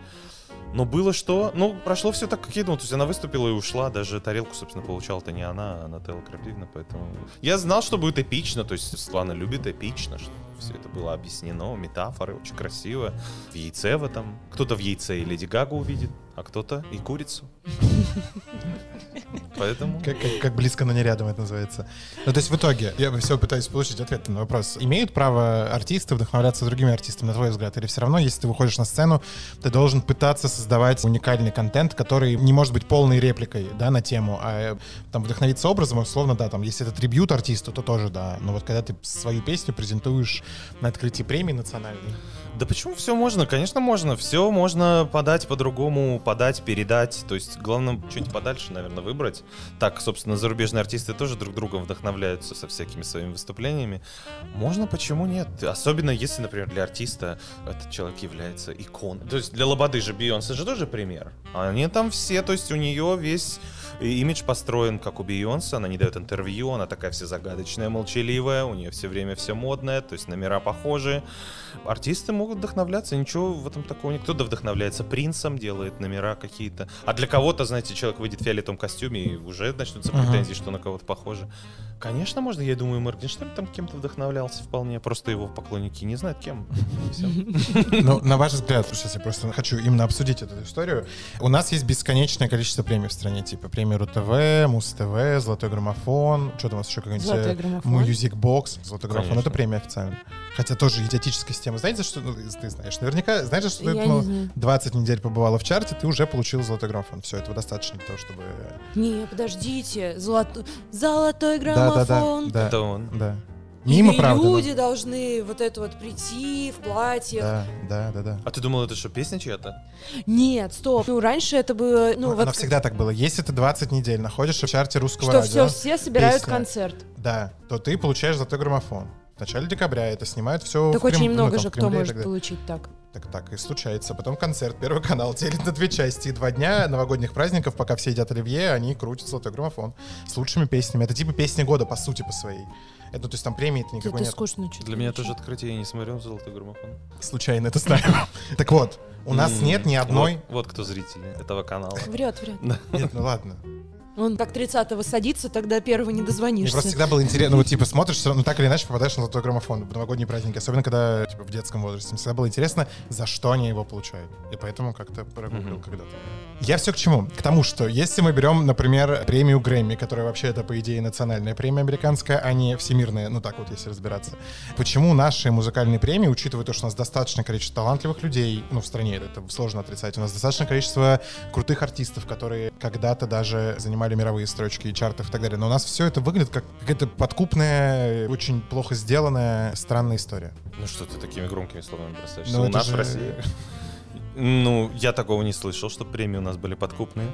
C: Но было что? Ну, прошло все так, как я думал. То есть она выступила и ушла. Даже тарелку, собственно, получала-то не она, а Нателла Крапивна. Поэтому я знал, что будет эпично. То есть Светлана любит эпично, что все это было объяснено, метафоры, очень красиво. В яйце в этом. Кто-то в яйце и Леди Гагу увидит, а кто-то и курицу. Поэтому...
A: Как, как- как близко, но не рядом это называется. Ну, то есть в итоге, я все пытаюсь получить ответ на вопрос. Имеют право артисты вдохновляться другими артистами, на твой взгляд? Или все равно, если ты выходишь на сцену, ты должен пытаться создавать уникальный контент, который не может быть полной репликой, да, на тему, а э, там вдохновиться образом, условно, да, там, если это трибют артисту, то тоже, да. Но вот когда ты свою песню презентуешь на открытии премии национальной,
C: Да почему все можно? Конечно, можно. Все можно подать по-другому, подать, передать. То есть, главное, что-нибудь подальше, наверное, выбрать. Так, собственно, зарубежные артисты тоже друг другом вдохновляются со всякими своими выступлениями. Можно, почему нет? Особенно если, например, для артиста этот человек является иконой. То есть для Лободы же Бейонсе же тоже пример. Они там все, то есть у нее весь имидж построен, как у Бейонсе. Она не дает интервью, она такая вся загадочная, молчаливая, у нее все время все модное, то есть номера похожие. Артисты могут вдохновляться, ничего в этом такого нет. Кто-то вдохновляется принцем, делает номера какие-то. А для кого-то, знаете, человек выйдет в фиолетовом костюме и уже начнутся
A: Ага.
C: претензии, что на кого-то похоже. Конечно, можно, я думаю, Моргенштерн там кем-то вдохновлялся вполне, просто его поклонники не знают кем.
A: Ну, на ваш взгляд, сейчас я просто хочу именно обсудить эту историю. У нас есть бесконечное количество премий в стране, типа премия РУ-ТВ, Муз-ТВ, Золотой граммофон, что там у вас еще какой-нибудь...
B: Золотой граммофон.
A: Music Box, Золотой граммофон, это премия официально. Хотя тоже идиотическая система. Знаете, что ну, ты знаешь? Наверняка, знаешь, что
B: Я
A: ты,
B: не
A: ну,
B: знаю.
A: 20 недель побывала в чарте, ты уже получил Золотой граммофон. Все, этого достаточно для того, чтобы...
B: Не, подождите, золото- золотой граммофон.
A: да,
C: Это он.
A: да.
B: И
A: Мимо, правда. но-
B: люди должны вот это вот прийти в платье.
A: Да, да, да, да.
C: А ты думал, это что, песня чья-то?
B: Нет, стоп. Ну, раньше это было, ну,
A: Ну,
B: вот
A: Оно всегда так было. Если ты 20 недель находишься в чарте русского
B: что
A: радио,
B: все, все собирают
A: песня.
B: концерт.
A: да, то ты получаешь золотой граммофон. В начале декабря это снимают все
B: Так
A: в Крем-
B: очень
A: ну,
B: много
A: там,
B: же
A: в
B: кто может
A: так
B: получить так.
A: Так так и случается. Потом концерт, Первый канал делит на две части. И два дня новогодних праздников, пока все едят оливье, они крутят золотой граммофон с лучшими песнями. Это типа песня года, по сути, по своей. Это, то есть там премии это никакой
B: Это
A: нет.
B: скучно что-то.
C: Для меня тоже открытие, я не смотрел «Золотой граммофон».
A: Случайно это ставим. Так вот, у нас нет ни одной...
C: Вот, вот кто зрители этого канала.
B: Врет, врет.
A: Нет, ну ладно.
B: Он как 30-го садится, тогда первого не
A: Мне
B: дозвонишься.
A: просто всегда было интересно, ну вот типа смотришь, ну так или иначе попадаешь на золотой граммофон в новогодние праздники, особенно когда типа в детском возрасте. Мне всегда было интересно, за что они его получают. И поэтому как-то прогуглил
C: Мгм.
A: когда-то. Я все к чему? К тому, что если мы берем, например, премию Грэмми, которая вообще это, по идее, национальная премия американская, а не всемирная, ну так вот, если разбираться. Почему наши музыкальные премии, учитывая то, что у нас достаточное количество талантливых людей, ну в стране это сложно отрицать, у нас достаточное количество крутых артистов, которые когда-то даже занимали мировые строчки и чартов и так далее. Но у нас все это выглядит как какая-то подкупная, очень плохо сделанная, странная история.
C: Ну что ты такими громкими словами бросаешь?
A: Ну,
C: у нас
A: же-
C: в России. Ну, я такого не слышал, что премии у нас были подкупные.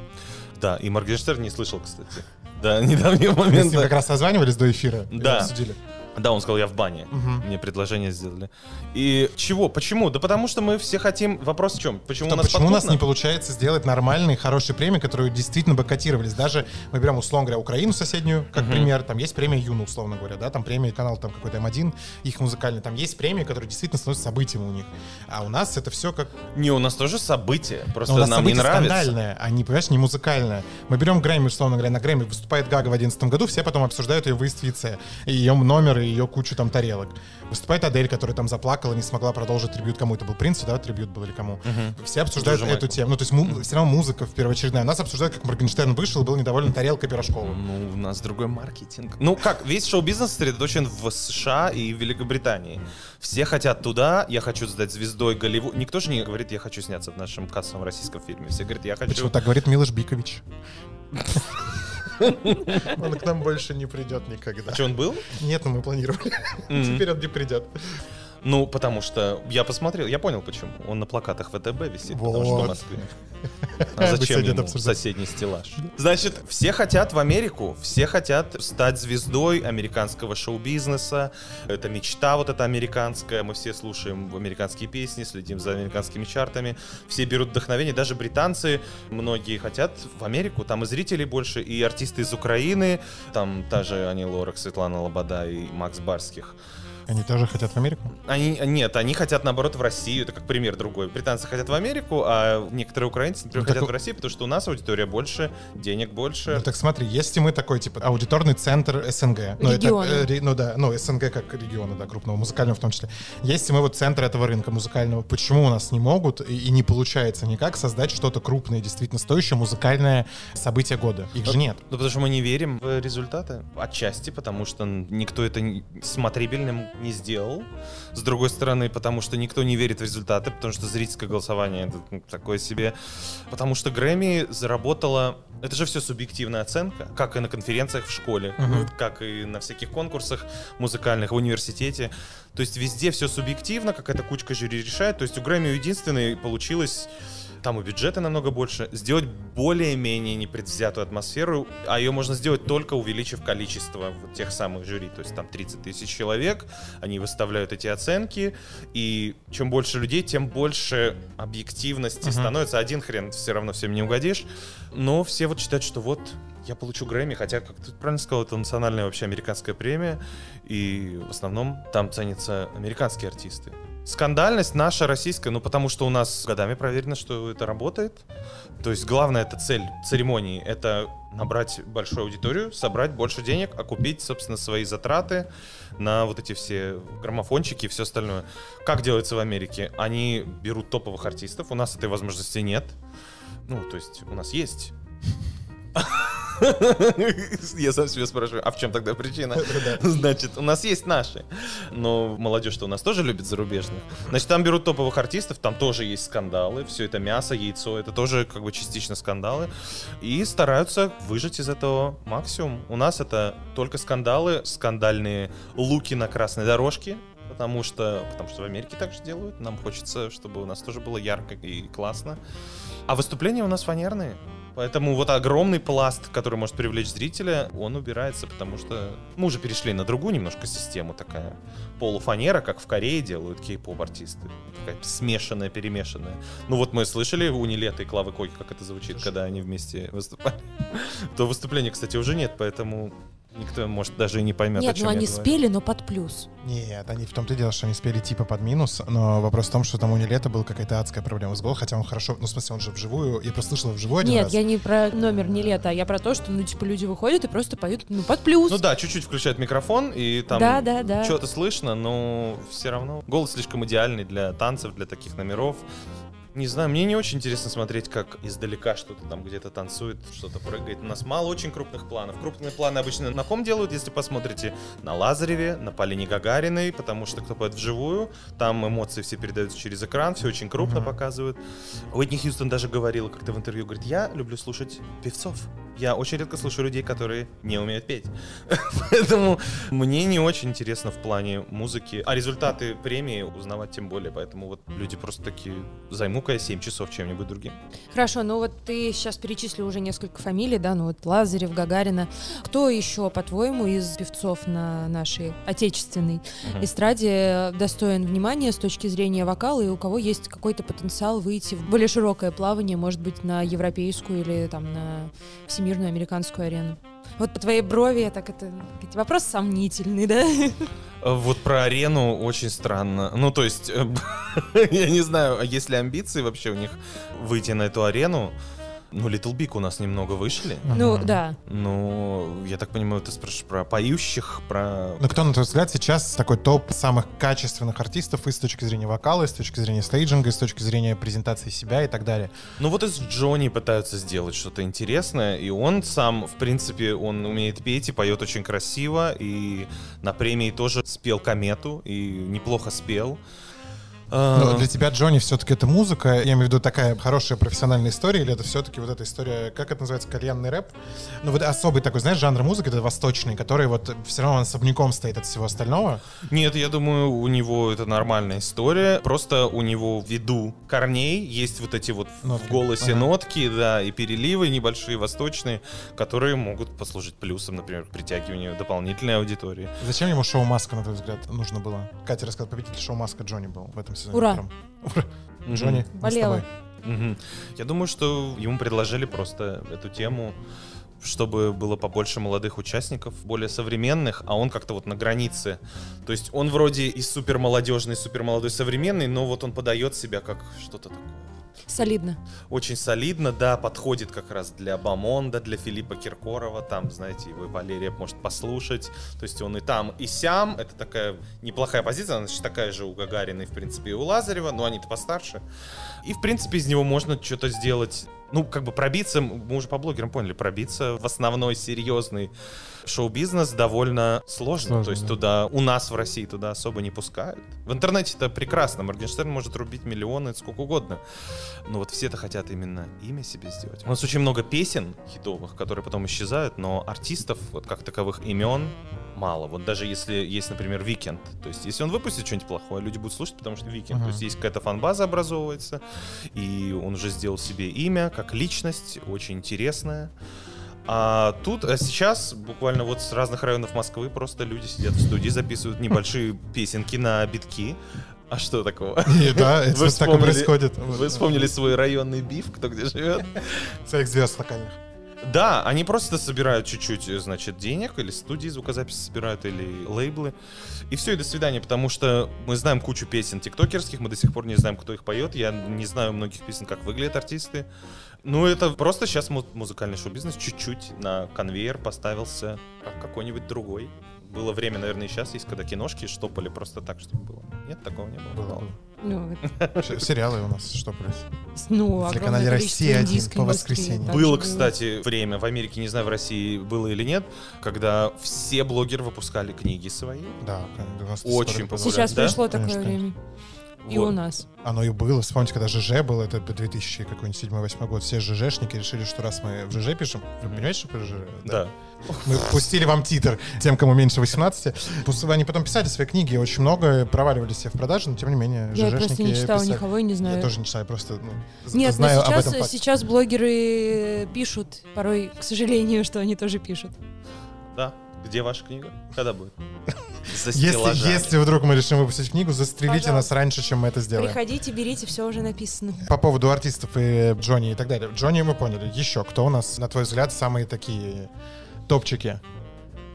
C: Да, и Моргенштерн не слышал, кстати. Да, недавнего
A: Мы с ним как раз созванивались до эфира.
C: Да.
A: обсудили.
C: Да, он сказал, я в бане.
A: Мгм.
C: Мне предложение сделали. И чего? Почему? Да потому что мы все хотим... Вопрос в чем? Почему
A: Что,
C: у нас
A: почему у нас не получается сделать нормальные, хорошие премии, которые действительно бы котировались? Даже мы берем, условно говоря, Украину соседнюю, как
C: Мгм.
A: пример. Там есть премия Юна, условно говоря, да, там премия канал там какой-то М1, их музыкальный. Там есть премии, которые действительно становятся событием у них. А у нас это все как...
C: Не, у нас тоже событие. Просто
A: Но у нас
C: нам не
A: событие
C: нравится.
A: скандальное, а не, понимаешь, не музыкальное. Мы берем Грэмми, условно говоря, на Грэмми выступает Гага в 2011 году, все потом обсуждают ее выезд в яйце, и ее номер, и ее кучу там тарелок. Выступает Адель, которая там заплакала, не смогла продолжить трибют кому это был Принцу, да, трибют был или кому. Все обсуждают
C: Джорджу
A: эту
C: Майклу.
A: тему. Ну, то есть му- все равно музыка в первоочередная. Нас обсуждают, как Моргенштерн вышел и был недоволен тарелкой пирожковым.
C: Ну, у нас другой маркетинг. Ну как, весь шоу-бизнес сосредоточен в США и Великобритании. Все хотят туда, я хочу стать звездой Голливуда. Никто же не говорит, я хочу сняться в нашем кассовом российском фильме. Все говорят, я хочу...
A: Почему так говорит Милош Бикович? Он к нам больше не придет никогда.
C: А что, он был?
A: Нет, ну мы планировали. Теперь он не придет.
C: Ну, потому что я посмотрел, я понял почему. Он на плакатах ВТБ висит, потому что
A: Вот.
C: в Москве. А зачем ему соседний стеллаж? Значит, все хотят в Америку, все хотят стать звездой американского шоу-бизнеса. Это мечта вот эта американская. Мы все слушаем американские песни, следим за американскими чартами. Все берут вдохновение. Даже британцы, многие хотят в Америку. Там и зрителей больше, и артисты из Украины. Там та же Ани Лорак, Светлана Лобода и Макс Барских.
A: Они тоже хотят в Америку?
C: Они, нет, они хотят, наоборот, в Россию. Это как пример другой. Британцы хотят в Америку, а некоторые украинцы, например,
A: Ну, так
C: хотят
A: у-
C: в Россию, потому что у нас аудитория больше, денег больше.
A: Ну так смотри, если мы такой, типа, аудиторный центр СНГ, ну, это,
B: Региона.
A: э, ну да, ну СНГ как региона, да, крупного, музыкального в том числе. Если мы вот центр этого рынка музыкального, почему у нас не могут и, и не получается никак создать что-то крупное, действительно стоящее музыкальное событие года? Их же нет.
C: Ну, потому что мы не верим в результаты. Отчасти, потому что никто это не- смотрибельным не сделал. С другой стороны, потому что никто не верит в результаты, потому что зрительское голосование это ну, такое себе. Потому что Грэмми заработала... Это же все субъективная оценка, как и на конференциях в школе,
A: Мгм.
C: как и на всяких конкурсах музыкальных в университете. То есть везде все субъективно, какая-то кучка жюри решает. То есть у Грэмми единственной получилось там и бюджета намного больше, сделать более-менее непредвзятую атмосферу, а ее можно сделать только увеличив количество вот тех самых жюри, то есть там 30 тысяч человек, они выставляют эти оценки, и чем больше людей, тем больше объективности
A: Мгм.
C: становится. Один хрен все равно всем не угодишь, но все вот считают, что вот я получу Грэмми, хотя, как ты правильно сказал, это национальная вообще американская премия, и в основном там ценятся американские артисты. Скандальность наша российская, ну потому что у нас годами проверено, что это работает. То есть главная это цель церемонии, это набрать большую аудиторию, собрать больше денег, окупить, собственно, свои затраты на вот эти все граммофончики и все остальное. Как делается в Америке? Они берут топовых артистов, у нас этой возможности нет. Ну, то есть у нас есть. Я сам себя спрашиваю, а в чем тогда причина? Значит, у нас есть наши. Но молодежь-то у нас тоже любит зарубежных. Значит, там берут топовых артистов, там тоже есть скандалы. Все это мясо, яйцо, это тоже как бы частично скандалы. И стараются выжать из этого максимум. У нас это только скандалы, скандальные луки на красной дорожке. Потому что, потому что в Америке так же делают. Нам хочется, чтобы у нас тоже было ярко и классно. А выступления у нас фанерные. Поэтому вот огромный пласт, который может привлечь зрителя, он убирается, потому что мы уже перешли на другую немножко систему, такая полуфанера, как в Корее делают кей-поп артисты. Такая смешанная, перемешанная. Ну вот мы слышали у Нилета и Клавы Коки, как это звучит, когда они вместе выступали. То выступления, кстати, уже нет, поэтому никто, может, даже и не поймет, о
B: Нет,
C: чем
B: ну
C: я
B: они
C: говорю.
B: спели, но под плюс.
A: Нет, они в том-то и дело, что они спели типа под минус, но вопрос в том, что там у Нилета была какая-то адская проблема с голосом, хотя он хорошо, ну в смысле он же вживую, я просто слышал его вживую один
B: Нет,
A: раз.
B: я не про номер не лето, а я про то, что, ну, типа, люди выходят и просто поют, ну, под плюс.
C: Ну да, чуть-чуть включают микрофон, и там
B: Да, да, да.
C: что-то слышно, но все равно голос слишком идеальный для танцев, для таких номеров. Не знаю, мне не очень интересно смотреть, как издалека что-то там где-то танцует, что-то прыгает. У нас мало очень крупных планов. Крупные планы обычно на ком делают, если посмотрите? На Лазареве, на Полине Гагариной, потому что кто поет вживую, там эмоции все передаются через экран, все очень крупно
A: Мгм.
C: показывают. Уитни Хьюстон даже говорила как-то в интервью, говорит, я люблю слушать певцов. Я очень редко слушаю людей, которые не умеют петь. Поэтому мне не очень интересно в плане музыки. А результаты премии узнавать тем более. Поэтому вот люди просто такие, займу-ка я 7 часов чем-нибудь другим.
B: Хорошо, ну вот ты сейчас перечислил уже несколько фамилий, да, ну вот Лазарев, Гагарина. Кто еще, по-твоему, из певцов на нашей отечественной
C: Мгм.
B: эстраде достоин внимания с точки зрения вокала, и у кого есть какой-то потенциал выйти в более широкое плавание, может быть, на европейскую или там на всемирную американскую арену? Вот по твоей брови я так это... Вопрос сомнительный, да?
C: Э, Вот про арену очень странно. Ну, то есть, э, я не знаю, а есть ли амбиции вообще у них выйти на эту арену. Ну, Little Big у нас немного вышли.
B: Ну, да.
C: Ну, я так понимаю, ты спрашиваешь про поющих, про...
A: Ну, кто, на твой взгляд, сейчас такой топ самых качественных артистов и с точки зрения вокала, и с точки зрения стейджинга, и с точки зрения презентации себя и так далее?
C: Ну вот из Джонни пытаются сделать что-то интересное, и он сам, в принципе, он умеет петь и поет очень красиво, и на премии тоже спел комету, и неплохо спел. А,
A: Но для тебя, Джонни, все-таки это музыка, я имею в виду такая хорошая профессиональная история, или это все-таки вот эта история, как это называется, кальянный рэп? Ну вот особый такой, знаешь, жанр музыки, это восточный, который вот все равно он особняком стоит от всего остального.
C: Нет, я думаю, у него это нормальная история. Просто у него ввиду корней есть вот эти вот
A: Нотки.
C: в голосе
A: Ага.
C: нотки, да, и переливы небольшие восточные, которые могут послужить плюсом, например, к притягиванию дополнительной аудитории.
A: Зачем ему шоу «Маска», на твой взгляд, нужно было? Катя рассказала, победитель шоу «Маска» Джонни был в этом сезоне.
B: Ура.
A: втором. Ура. Джонни, мы с
B: Болела.
C: Мгм. Я думаю, что ему предложили просто эту тему, чтобы было побольше молодых участников, более современных, а он как-то вот на границе. То есть он вроде и супер молодежный, супер молодой, современный, но вот он подает себя как что-то такое.
B: Солидно.
C: Очень солидно, да, подходит как раз для Бамонда, для Филиппа Киркорова, там, знаете, вы Валерия может послушать, то есть он и там, и сям, это такая неплохая позиция, она значит, такая же у Гагарина и, в принципе, и у Лазарева, но они-то постарше, и, в принципе, из него можно что-то сделать, ну, как бы пробиться, мы уже по блогерам поняли, пробиться в основной серьезный шоу-бизнес довольно сложно.
A: Сложно,
C: То есть
A: да.
C: туда, у нас в России туда особо не пускают. В интернете это прекрасно. Моргенштерн может рубить миллионы сколько угодно. Но вот все-то хотят именно имя себе сделать. У нас очень много песен хитовых, которые потом исчезают, но артистов, вот как таковых имен, мало. Вот даже если есть, например, Weeknd. То есть если он выпустит что-нибудь плохое, люди будут слушать, потому что Weeknd.
A: Ага.
C: То есть есть какая-то фан-база образовывается, и он уже сделал себе имя как личность, очень интересная. А тут, а сейчас, буквально вот с разных районов Москвы просто люди сидят в студии, записывают небольшие песенки на битки. А что такого?
A: И да, это
C: Вы
A: так и происходит.
C: Вы вспомнили свой районный биф, кто где живет?
A: Своих звезд локальных.
C: Да, они просто собирают чуть-чуть, э, значит, денег, или студии звукозаписи собирают, или лейблы. И все, и до свидания, потому что мы знаем кучу песен тиктокерских, мы до сих пор не знаем, кто их поет. Я не знаю многих песен, как выглядят артисты. Ну, это просто сейчас му- музыкальный шоу-бизнес чуть-чуть на конвейер поставился, как какой-нибудь другой. Было время, наверное, и сейчас есть, когда киношки штопали просто так, чтобы было. Нет, такого не было.
A: Было.
B: Ну,
A: Ш- Сериалы у нас штопались.
B: ну,
A: На
B: огромное
A: телеканале
B: количество
A: «Россия» один
B: индийской
A: по
B: индустрии
A: воскресеньям.
C: Было, кстати, время в Америке, не знаю, в России было или нет, когда все блогеры выпускали книги свои.
A: Да, у нас
C: Очень
A: было.
C: популярно.
B: Сейчас
C: Да?
B: пришло такое
A: Конечно,
B: время. И
C: Вот.
B: у нас.
A: Оно и было. Вспомните, когда ЖЖ был, это 2000 какой-нибудь 7-8 год, все ЖЖшники решили, что раз мы в ЖЖ пишем, вы понимаете, что такое ЖЖ?
C: Да.
A: Мы пустили вам титр тем, кому меньше 18. Пусть Они потом писали свои книги, очень много проваливали все в продажу, но тем не менее
B: Я
A: ЖЖшники
B: просто не читала
A: писали.
B: никого и не знаю.
A: Я тоже не читаю, просто ну,
B: Нет,
A: знаю
B: но
A: об
B: сейчас,
A: этом факте.
B: сейчас блогеры пишут, порой, к сожалению, что они тоже пишут.
C: Да. Где ваша книга? Когда будет? За
A: Если, если вдруг мы решим выпустить книгу, застрелите нас
B: Пожалуйста.
A: раньше, чем мы это сделаем.
B: Приходите, берите, все уже написано.
A: По поводу артистов и Джонни и так далее. Джонни мы поняли. Еще кто у нас, на твой взгляд, самые такие топчики?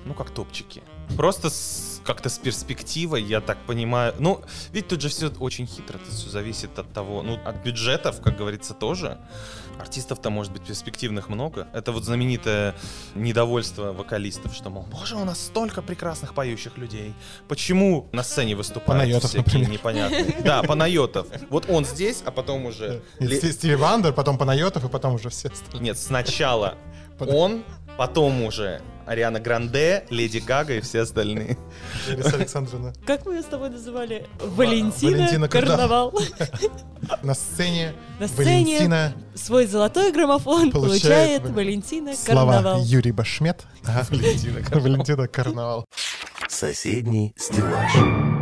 C: Ну, как топчики. Просто с- как-то с перспективой, я так понимаю. Ну, ведь тут же все очень хитро, это все зависит от того, ну, от бюджетов, как говорится, тоже. Артистов-то, может быть, перспективных много. Это вот знаменитое недовольство вокалистов, что, мол, боже, у нас столько прекрасных поющих людей. Почему на сцене выступают
A: Панайотов,
C: всякие
A: например.
C: непонятные? Да, Панайотов. Вот он здесь, а потом уже...
A: Сти- Стиви Уандер, потом Панайотов, и потом уже все остальные.
C: Нет, сначала он, потом уже Ариана Гранде, Леди Гага и все остальные.
A: Лариса Александровна.
B: Как мы ее с тобой называли?
A: Валентина
B: Валентина
A: Карнавал.
B: Карнавал.
A: На сцене
B: На сцене
A: Валентина
B: свой золотой граммофон
A: Получает
B: получает
A: Вал-
B: Валентина
A: слова
B: Карнавал.
A: Юрий Башмет. Ага. Валентина Карнавал.
D: Соседний стеллаж.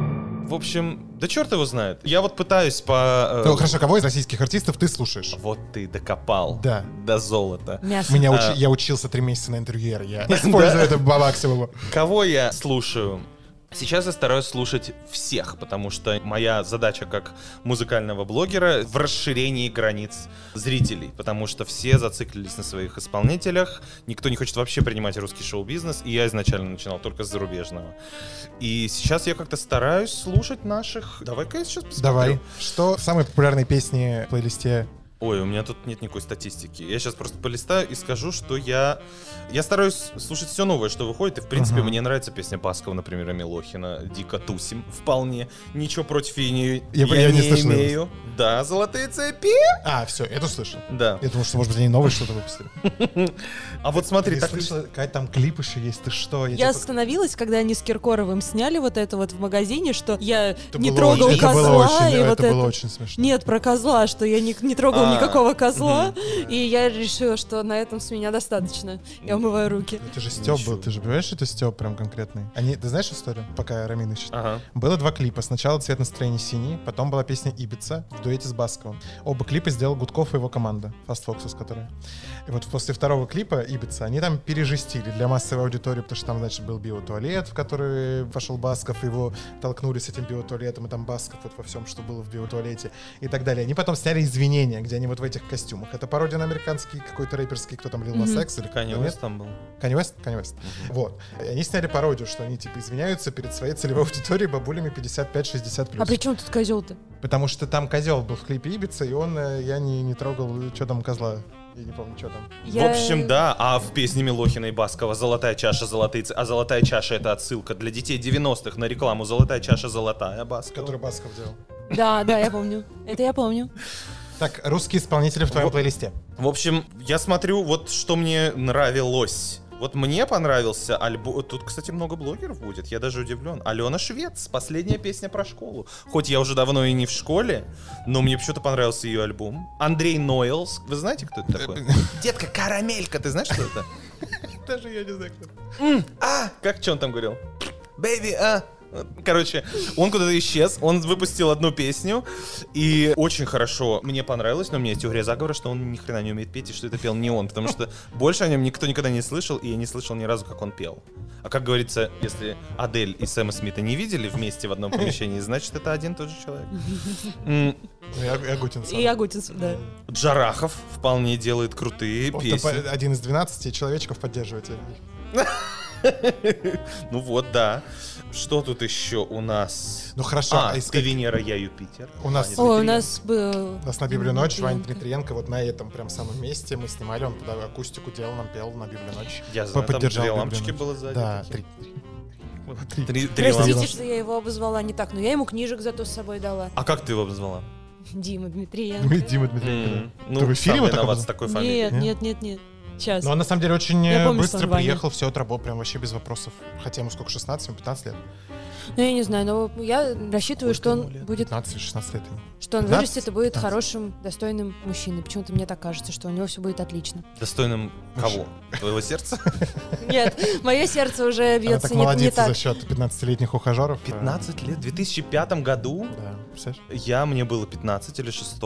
C: В общем, да черт его знает. Я вот пытаюсь по... э,
A: Ну, хорошо, кого из российских артистов ты слушаешь?
C: Вот ты докопал.
A: Да.
C: До золота.
B: Мясо.
A: Меня
C: А.
A: учи- Я учился три месяца на интервьюер. Я использую это по максимуму.
C: Кого я слушаю? Сейчас я стараюсь слушать всех, потому что моя задача как музыкального блогера в расширении границ зрителей, потому что все зациклились на своих исполнителях, никто не хочет вообще принимать русский шоу-бизнес, и я изначально начинал только с зарубежного. И сейчас я как-то стараюсь слушать наших... Давай-ка я сейчас посмотрю.
A: Давай. Что самые популярные песни в плейлисте
C: Ой, у меня тут нет никакой статистики. Я сейчас просто полистаю и скажу, что я... Я стараюсь слушать все новое, что выходит. И, в принципе,
A: Ага.
C: мне нравится песня Баскова, например, и Милохина. Дико тусим. Вполне. Ничего против я не,
A: Я- я не слышал его.
C: имею. Да, золотые цепи.
A: А, все, это слышал.
C: Да.
A: Я думал, что, может быть, они новые что-то выпустили.
C: А вот смотри,
A: Ты
C: так...
A: слышала, какая там клип еще есть, ты что?
B: Я
A: типа-
B: остановилась, когда они с Киркоровым сняли вот это вот в магазине, что я не трогал козла,
A: очень-
B: и вот
A: это было очень смешно.
B: Нет, про козла, что я не, не трогал
C: А,
B: никакого козла, и я решила, что на этом с меня достаточно. Я умываю руки.
A: Это же Степ был, ты же понимаешь, что это Степ прям конкретный? Они, ты знаешь историю, пока Рамин ищет?
C: Ага.
A: Было два клипа. Сначала «Цвет настроения синий», потом была песня «Ибица» в дуэте с Басковым. Оба клипа сделал Гудков и его команда, Fast Foxes, которая. И вот после второго клипа «Ибица» они там пережестили для массовой аудитории, потому что там, значит, был биотуалет, в который вошел Басков, его толкнули с этим биотуалетом, и там Басков вот во всем, что было в биотуалете и так далее. Они потом сняли извинения, где они вот в этих костюмах. Это пародия на американский какой-то рэперский, кто там, Lil Nas
B: Мгм.
A: X или нет?
C: Уэст там был.
A: Kanye West? Kanye West. Вот. И они сняли пародию, что они типа извиняются перед своей целевой аудиторией бабулями 55-60
B: А при чем тут козел-то?
A: Потому что там козел был в клипе Ибица, и он, э, я не, не трогал, что там козла. Я не помню, что там.
C: В общем, да, а в песне Милохина и Баскова «Золотая чаша, золотые ц-» А «Золотая чаша» — это отсылка для детей 90-х на рекламу «Золотая чаша, золотая» Баскова.
A: Который Басков делал.
B: Да, да, я помню. Это я помню.
A: Так, русские исполнители в твоем
C: Вот.
A: плейлисте.
C: В общем, я смотрю, вот что мне нравилось. Вот мне понравился альбом. Тут, кстати, много блогеров будет, я даже удивлен. Алена Швец, последняя песня про школу. Хоть я уже давно и не в школе, но мне почему-то понравился ее альбом. Андрей Нойлс. Вы знаете, кто это такой? Детка Карамелька, ты знаешь, что это?
A: Даже я не знаю, кто
C: А, как что он там говорил? Бэйби, а. Короче, он куда-то исчез, он выпустил одну песню, и очень хорошо, мне понравилось, но у меня есть теория заговора, что он ни хрена не умеет петь, и что это пел не он, потому что больше о нем никто никогда не слышал, и я не слышал ни разу, как он пел. А как говорится, если Адель и Сэма Смита не видели вместе в одном помещении, значит, это один и тот же человек.
A: Ну, я, я Гутин сам.
B: И Агутинс, да.
C: Джарахов вполне делает крутые песни.
A: один из 12 человечков поддерживает.
C: Ну вот, да. Что тут еще у нас?
A: Ну хорошо,
C: А,
A: а
C: ты
A: как-
C: Венера, я Юпитер.
A: У нас-
B: О, у нас был...
A: У нас на Библию ночь Ваня
B: Дмитриенко.
A: Вот на этом прям самом месте мы снимали, он туда акустику делал, нам пел на Библию ночь.
C: Я знаю, там две лампочки было сзади.
A: Да, три.
C: Три, три
B: Простите, что я его обозвала не так, но я ему книжек зато с собой дала.
C: А как ты его обозвала?
B: Дима Дмитриенко.
A: Дима Дмитриенко. Да.
C: Ну,
A: Ты в эфире вот
C: такой фамилией.
B: Нет,
A: Нет?
B: нет, нет, Сейчас.
A: Но он на самом деле очень э,
B: помню,
A: быстро
B: что
A: приехал, все отработал, прям вообще без вопросов. Хотя ему сколько, 16, ему 15 лет?
B: Ну, я не знаю, но я рассчитываю, что
C: ему
B: он
C: лет?
B: будет,
A: 15 или 16 лет
B: что он
A: 15?
B: вырастет и будет
A: 15.
B: хорошим, достойным мужчиной. Почему-то мне так кажется, что у него все будет отлично.
C: Достойным кого? Твоего сердца?
B: Нет, мое сердце уже бьется
A: так
B: не, не так.
A: за счет 15-летних ухажеров. э,
C: 15 лет? В 2005 году
A: Да, представляешь?
C: я, мне было 15 или 6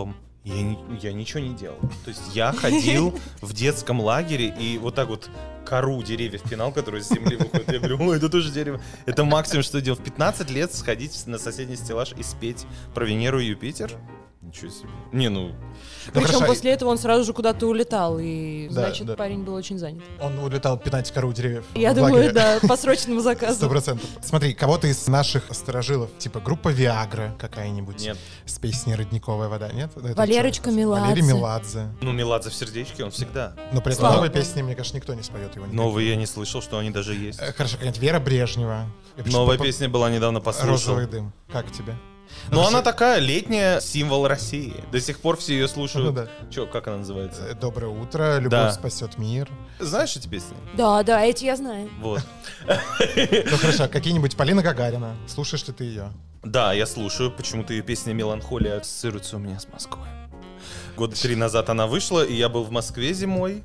C: я, я ничего не делал. То есть я ходил в детском лагере и вот так вот кору деревьев пинал, которые с земли выходят. Я говорю, ой, это тоже дерево. Это максимум, что делал. В 15 лет сходить на соседний стеллаж и спеть про Венеру и Юпитер. Ничего себе. Не, ну,
B: Причем
A: хорошо,
B: после этого он сразу же куда-то улетал, и
A: Да,
B: значит
A: да.
B: парень был очень занят.
A: Он улетал пинать кору деревьев.
B: Я думаю,
A: лагере.
B: да, по срочному
A: Сто
B: заказу.
A: процентов. Смотри, кого-то из наших сторожилов, типа группа Виагра какая-нибудь.
C: нет.
A: С песней «Родниковая вода», нет? Это
B: Валерочка? Меладзе.
A: Валерий Меладзе.
C: Ну, Меладзе в сердечке, он всегда.
A: Но при этом
B: Слава
A: новой
B: богу.
A: песни, мне кажется, никто не споет его. никак.
C: Новый я не слышал, что они даже есть.
A: Э, Хорошо, какая-нибудь Вера Брежнева.
C: Новая песня была недавно послушал.
A: «Розовый дым». Как тебе?
C: Но
A: Ну,
C: она такая летняя, символ России. До сих пор все ее
A: Ну
C: слушают.
A: да.
C: Че, как она называется?
A: Э, «Доброе утро», «Любовь
C: Да.
A: спасет мир».
C: Знаешь эти песни?
B: Да, да, эти я знаю.
C: Вот.
A: Ну хорошо, какие-нибудь Полина Гагарина. Слушаешь ли ты ее?
C: Да, я слушаю. Почему-то ее песня «Меланхолия» ассоциируется у меня с Москвой. Года три назад она вышла, и я был в Москве зимой.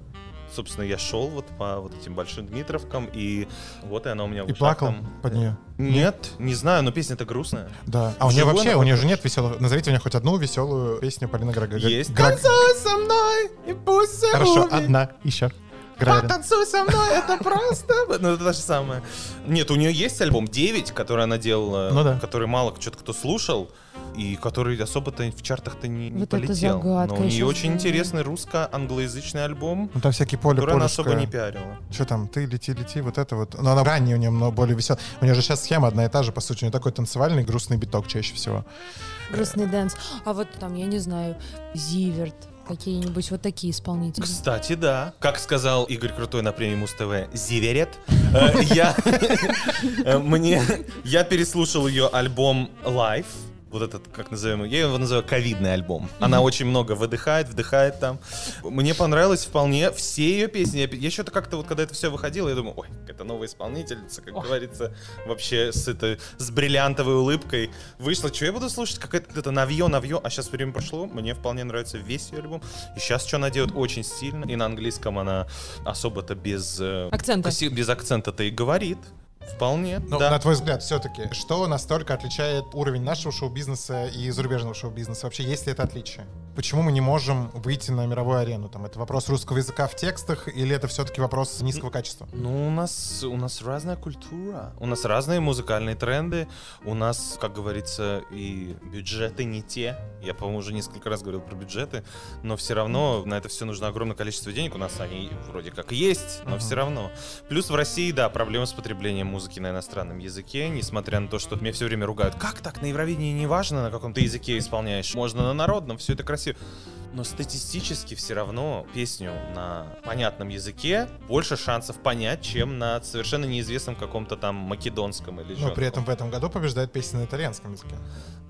C: Собственно, я шел вот по вот этим большим Дмитровкам, и вот и она у меня в
A: И плакал
C: там.
A: под нее?
C: Нет, не знаю, но песня-то грустная.
A: Да. А у нее вообще, у нее же нет веселых... Назовите мне хоть одну веселую песню Полины Гагарина.
C: Есть. Танцуй со мной, и пусть
A: Хорошо, одна еще. Гагарина.
C: Потанцуй со мной, это просто... Ну, это то же самое. Нет, у нее есть альбом 9, который она делала,
A: Ну да.
C: который мало что-то кто слушал, и который особо-то в чартах-то не, не
B: Вот
C: полетел.
B: загадка,
C: Но у нее очень
B: думаю.
C: интересный русско-англоязычный альбом,
A: Ну там всякие поле,
C: который она особо не пиарила.
A: Что там, ты лети, лети, вот это вот. Но она ранее у нее много более веселая. У нее же сейчас схема одна и та же, по сути. У нее такой танцевальный грустный биток чаще всего.
B: Грустный dance. А вот там, я не знаю, Zivert. Какие-нибудь вот такие исполнители.
C: Кстати, да. Как сказал Игорь Крутой на премии Муз-ТВ, Zivert. Э, Я э, мне я переслушал ее альбом Live. Вот этот, как назовем, я его называю ковидный альбом. Она очень много выдыхает, вдыхает там. Мне понравилось вполне все ее песни. Я, я что-то как-то вот, когда это все выходило, я думаю, ой, это новая исполнительница, как говорится, вообще с этой, с бриллиантовой улыбкой. Вышла, что я буду слушать, как это, навье, навье, а сейчас время прошло, мне вполне нравится весь ее альбом. И сейчас что она делает очень стильно, и на английском она особо-то без... э,
B: Акцента.
C: Без акцента-то и говорит. Вполне,
A: Ну,
C: да.
A: на твой взгляд, все-таки, что настолько отличает уровень нашего шоу-бизнеса и зарубежного шоу-бизнеса? Вообще, есть ли это отличие? Почему мы не можем выйти на мировую арену? Там, это вопрос русского языка в текстах или это все-таки вопрос низкого качества?
C: Ну, у нас, у нас разная культура, у нас разные музыкальные тренды, у нас, как говорится, и бюджеты не те. Я, по-моему, уже несколько раз говорил про бюджеты, но все равно на это все нужно огромное количество денег. У нас они вроде как есть, но все равно. Плюс в России, да, проблема с потреблением музыки на иностранном языке, несмотря на то, что меня все время ругают. Как так? На Евровидении не важно, на каком ты языке исполняешь. Можно на народном, все это красиво. Но статистически все равно песню на понятном языке больше шансов понять, чем на совершенно неизвестном каком-то там македонском или еще.
A: Но при этом в этом году побеждает песня на итальянском языке.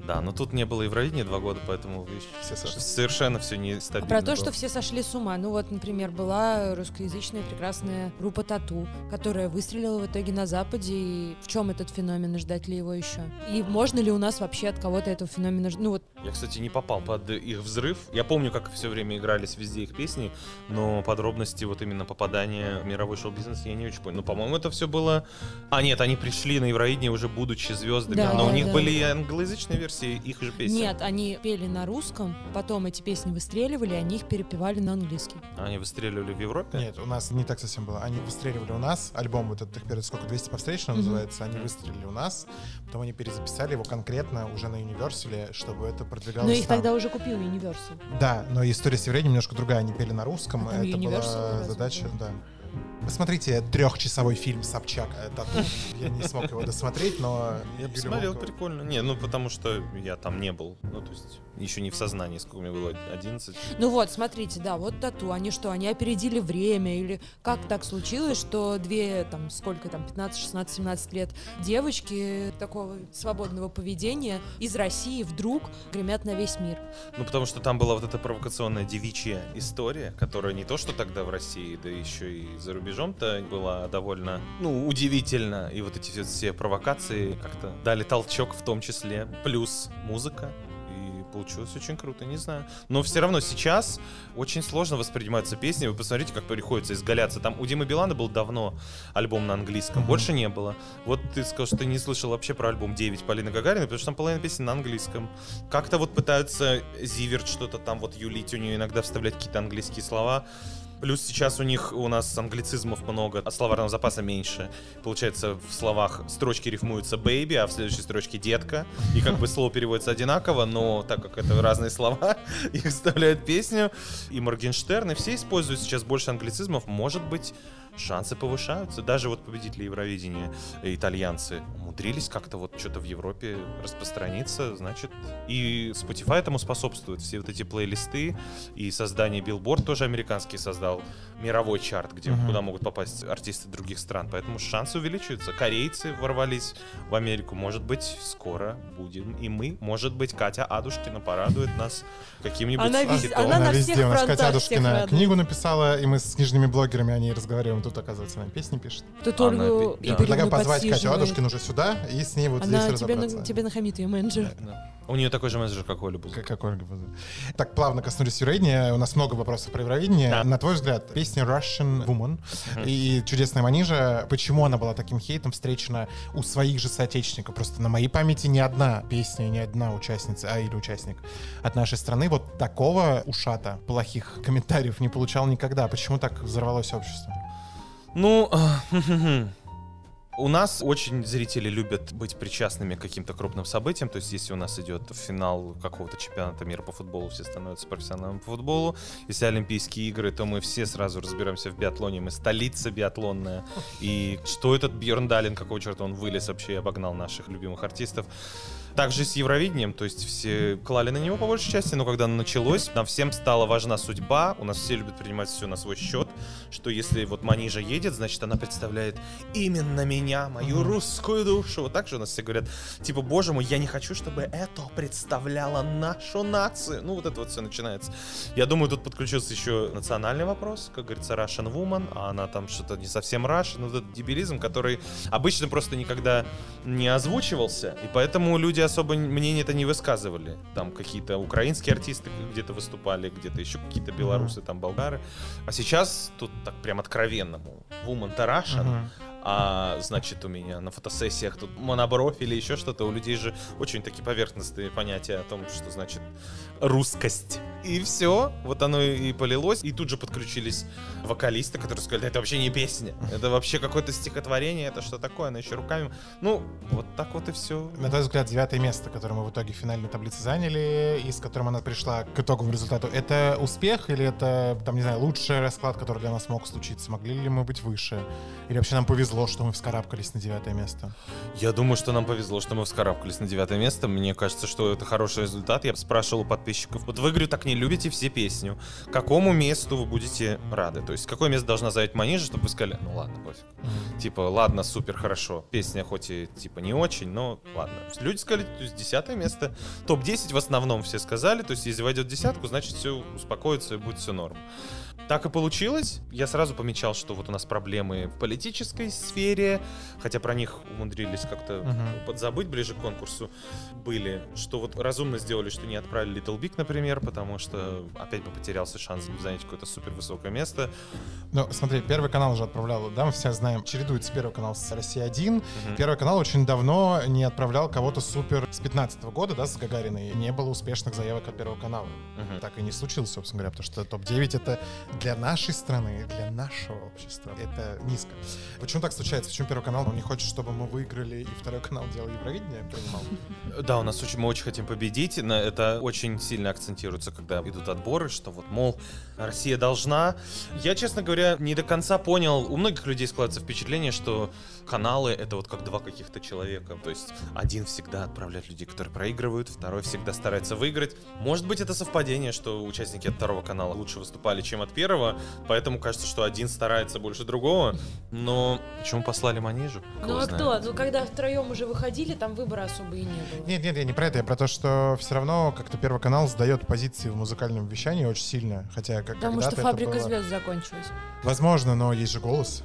C: Да, но тут не было Евровидения два года, поэтому
A: Все
C: совершенно все
B: А
C: нестабильно.
B: про то,
C: было.
B: что все сошли с ума. Ну вот, например, была русскоязычная прекрасная группа Тату, которая выстрелила в итоге на Западе. И в чем этот феномен, и ждать ли его еще? И можно ли у нас вообще от кого-то этого феномена ждать? Ну вот,
C: Я, кстати, не попал под их взрыв. Я помню, как все время игрались везде их песни, но подробности вот именно попадания в мировой шоу-бизнес я не очень понял. Ну, по-моему, это все было... А, нет, они пришли на Евровидение уже будучи звездами,
B: Да,
C: но у
B: да,
C: них
B: да.
C: были и англоязычные версии их же песен.
B: нет, они пели на русском, потом эти песни выстреливали, они их перепевали на английский.
C: Они выстреливали в Европе?
A: Нет, у нас не так совсем было. Они выстреливали у нас, альбом вот этот перед сколько, 200 по встречным
B: Мгм.
A: называется, они выстрелили у нас, потом они перезаписали его конкретно уже на Universal, чтобы это продвигалось
B: Но их
A: там.
B: тогда уже купил Universal.
A: Да, но история с евреем немножко другая. Они пели на русском.
B: А
A: это была задача, да. Посмотрите трехчасовой фильм Собчак Тату. Я не смог его досмотреть, но
C: Я посмотрел, прикольно. Не, ну потому что я там не был. Ну, то есть, еще не в сознании, сколько мне было, 11.
B: Ну вот, смотрите, да, вот тату, они что, они опередили время, или как так случилось, что две, там, сколько там, 15, 16, 17 лет девочки такого свободного поведения из России вдруг гремят на весь мир.
C: Ну, потому что там была вот эта провокационная девичья история, которая не то, что тогда в России, да еще и за рубежом-то была довольно, ну, удивительна. И вот эти все, все провокации как-то дали толчок в том числе. Плюс музыка. И получилось очень круто, не знаю. Но все равно сейчас очень сложно воспринимаются песни. Вы посмотрите, как приходится изгаляться. Там у Димы Билана был давно альбом на английском.
A: Мгм.
C: Больше не было. Вот ты сказал, что ты не слышал вообще про альбом 9 Полины Гагариной, потому что там половина песен на английском. Как-то вот пытаются Зиверт что-то там вот юлить, у нее иногда вставлять какие-то английские слова. Плюс сейчас у них, у нас англицизмов много, а словарного запаса меньше. Получается, в словах строчки рифмуются baby, а в следующей строчке детка. И как бы слово переводится одинаково, но так как это разные слова, их вставляют песню. И Моргенштерн, и все используют сейчас больше англицизмов. Может быть, шансы повышаются. Даже вот победители Евровидения, э, итальянцы, умудрились как-то вот что-то в Европе распространиться, значит, и Spotify этому способствует. Все вот эти плейлисты и создание Billboard тоже американский создал мировой чарт, где
A: Мгм.
C: куда могут попасть артисты других стран. Поэтому шансы увеличиваются. Корейцы ворвались в Америку. Может быть, скоро будем и мы. Может быть, Катя Адушкина порадует нас каким-нибудь
B: Она вез-
C: хитом.
B: она на всех
A: везде. У нас Катя Адушкина книгу написала, и мы с книжными блогерами о ней разговариваем. Тут, оказывается, она песни пишет.
C: Она
B: Ольгу
C: пи- да.
A: Предлагаю позвать Катю. Адушкину уже сюда и с ней вот
B: Она
A: здесь
B: тебе,
A: разобраться.
B: на, тебе нахамит, ее менеджер.
C: Да. У нее такой же менеджер, как Оля Бузова.
A: Как, как Ольга Бузова. Так, плавно коснулись Евровидения. У нас много вопросов про Евровидение.
C: Да.
A: На твой взгляд, песня Russian Woman и «Чудесная манижа», почему она была таким хейтом встречена у своих же соотечественников? Просто на моей памяти ни одна песня, ни одна участница, а или участник от нашей страны вот такого ушата плохих комментариев не получал никогда. Почему так взорвалось общество?
C: Ну, у нас очень зрители любят быть причастными к каким-то крупным событиям. То есть, если у нас идет финал какого-то чемпионата мира по футболу, все становятся профессионалами по футболу. Если Олимпийские игры, то мы все сразу разбираемся в биатлоне. Мы столица биатлонная. И что этот Бьерн Далин, какого черта он вылез вообще и обогнал наших любимых артистов. Также с Евровидением, то есть все клали на него по большей части, но когда началось, нам всем стала важна судьба, у нас все любят принимать все на свой счет, что если вот Манижа едет, значит она представляет именно меня, мою русскую душу. Вот так же у нас все говорят, типа, боже мой, я не хочу, чтобы это представляло нашу нацию. Ну вот это вот все начинается. Я думаю, тут подключился еще национальный вопрос, как говорится, Russian Woman, а она там что-то не совсем Russian, вот этот дебилизм, который обычно просто никогда не озвучивался, и поэтому люди особо мнение-то не высказывали. Там какие-то украинские артисты где-то выступали, где-то еще какие-то белорусы, там болгары. А сейчас тут так прям откровенно, мол, Woman Russian,
A: Мгм.
C: А значит у меня на фотосессиях тут монобровь или еще что-то. У людей же очень такие поверхностные понятия о том, что значит русскость. И все, вот оно и полилось. И тут же подключились вокалисты, которые сказали, это вообще не песня, это вообще какое-то стихотворение, это что такое, она еще руками. Ну, вот так вот и все.
A: На твой взгляд, девятое место, которое мы в итоге в финальной таблице заняли, и с которым она пришла к итоговому результату, это успех или это, там, не знаю, лучший расклад, который для нас мог случиться? Могли ли мы быть выше? Или вообще нам повезло, что мы вскарабкались на девятое место?
C: Я думаю, что нам повезло, что мы вскарабкались на девятое место. Мне кажется, что это хороший результат. Я спрашивал у подписчиков, вот вы, говорю, так не любите все песню. Какому месту вы будете рады? То есть, какое место должна занять Манижа, чтобы вы сказали, ну ладно, пофиг. Типа, ладно, супер, хорошо. Песня хоть и, типа, не очень, но ладно. Люди сказали, то есть, десятое место. Топ-10 в основном все сказали. То есть, если войдет десятку, значит, все успокоится и будет все норм. Так и получилось. Я сразу помечал, что вот у нас проблемы в политической сфере, хотя про них умудрились как-то
A: Мгм.
C: подзабыть ближе к конкурсу, были, что вот разумно сделали, что не отправили Little Big, например, потому что опять бы потерялся шанс занять какое-то супер высокое место.
A: Ну, смотри, Первый канал уже отправлял, да, мы все знаем, чередуется Первый канал с Россия-1. Первый канал очень давно не отправлял кого-то супер с 15 года, да, с Гагариной. Не было успешных заявок от Первого канала.
C: Мгм.
A: Так и не случилось, собственно говоря, потому что топ-9 это для нашей страны, для нашего общества, это низко. Почему так случается? Почему Первый канал он не хочет, чтобы мы выиграли, и Второй канал делал Евровидение, принимал?
C: Да, у нас очень, мы очень хотим победить. На это очень сильно акцентируется, когда идут отборы, что вот, мол, Россия должна. Я, честно говоря, не до конца понял. У многих людей складывается впечатление, что каналы — это вот как два каких-то человека. То есть один всегда отправляет людей, которые проигрывают, второй всегда старается выиграть. Может быть, это совпадение, что участники от второго канала лучше выступали, чем от первого, поэтому кажется, что один старается больше другого. Но почему послали Манижу?
B: Ну а
C: знает.
B: кто? Ну когда втроем уже выходили, там выбора особо и не было.
A: Нет, нет, я не про это, я про то, что все равно как-то Первый канал сдает позиции в музыкальном вещании очень сильно, хотя как
B: Потому что фабрика
A: было-
B: звезд закончилась.
A: Возможно, но есть же голос.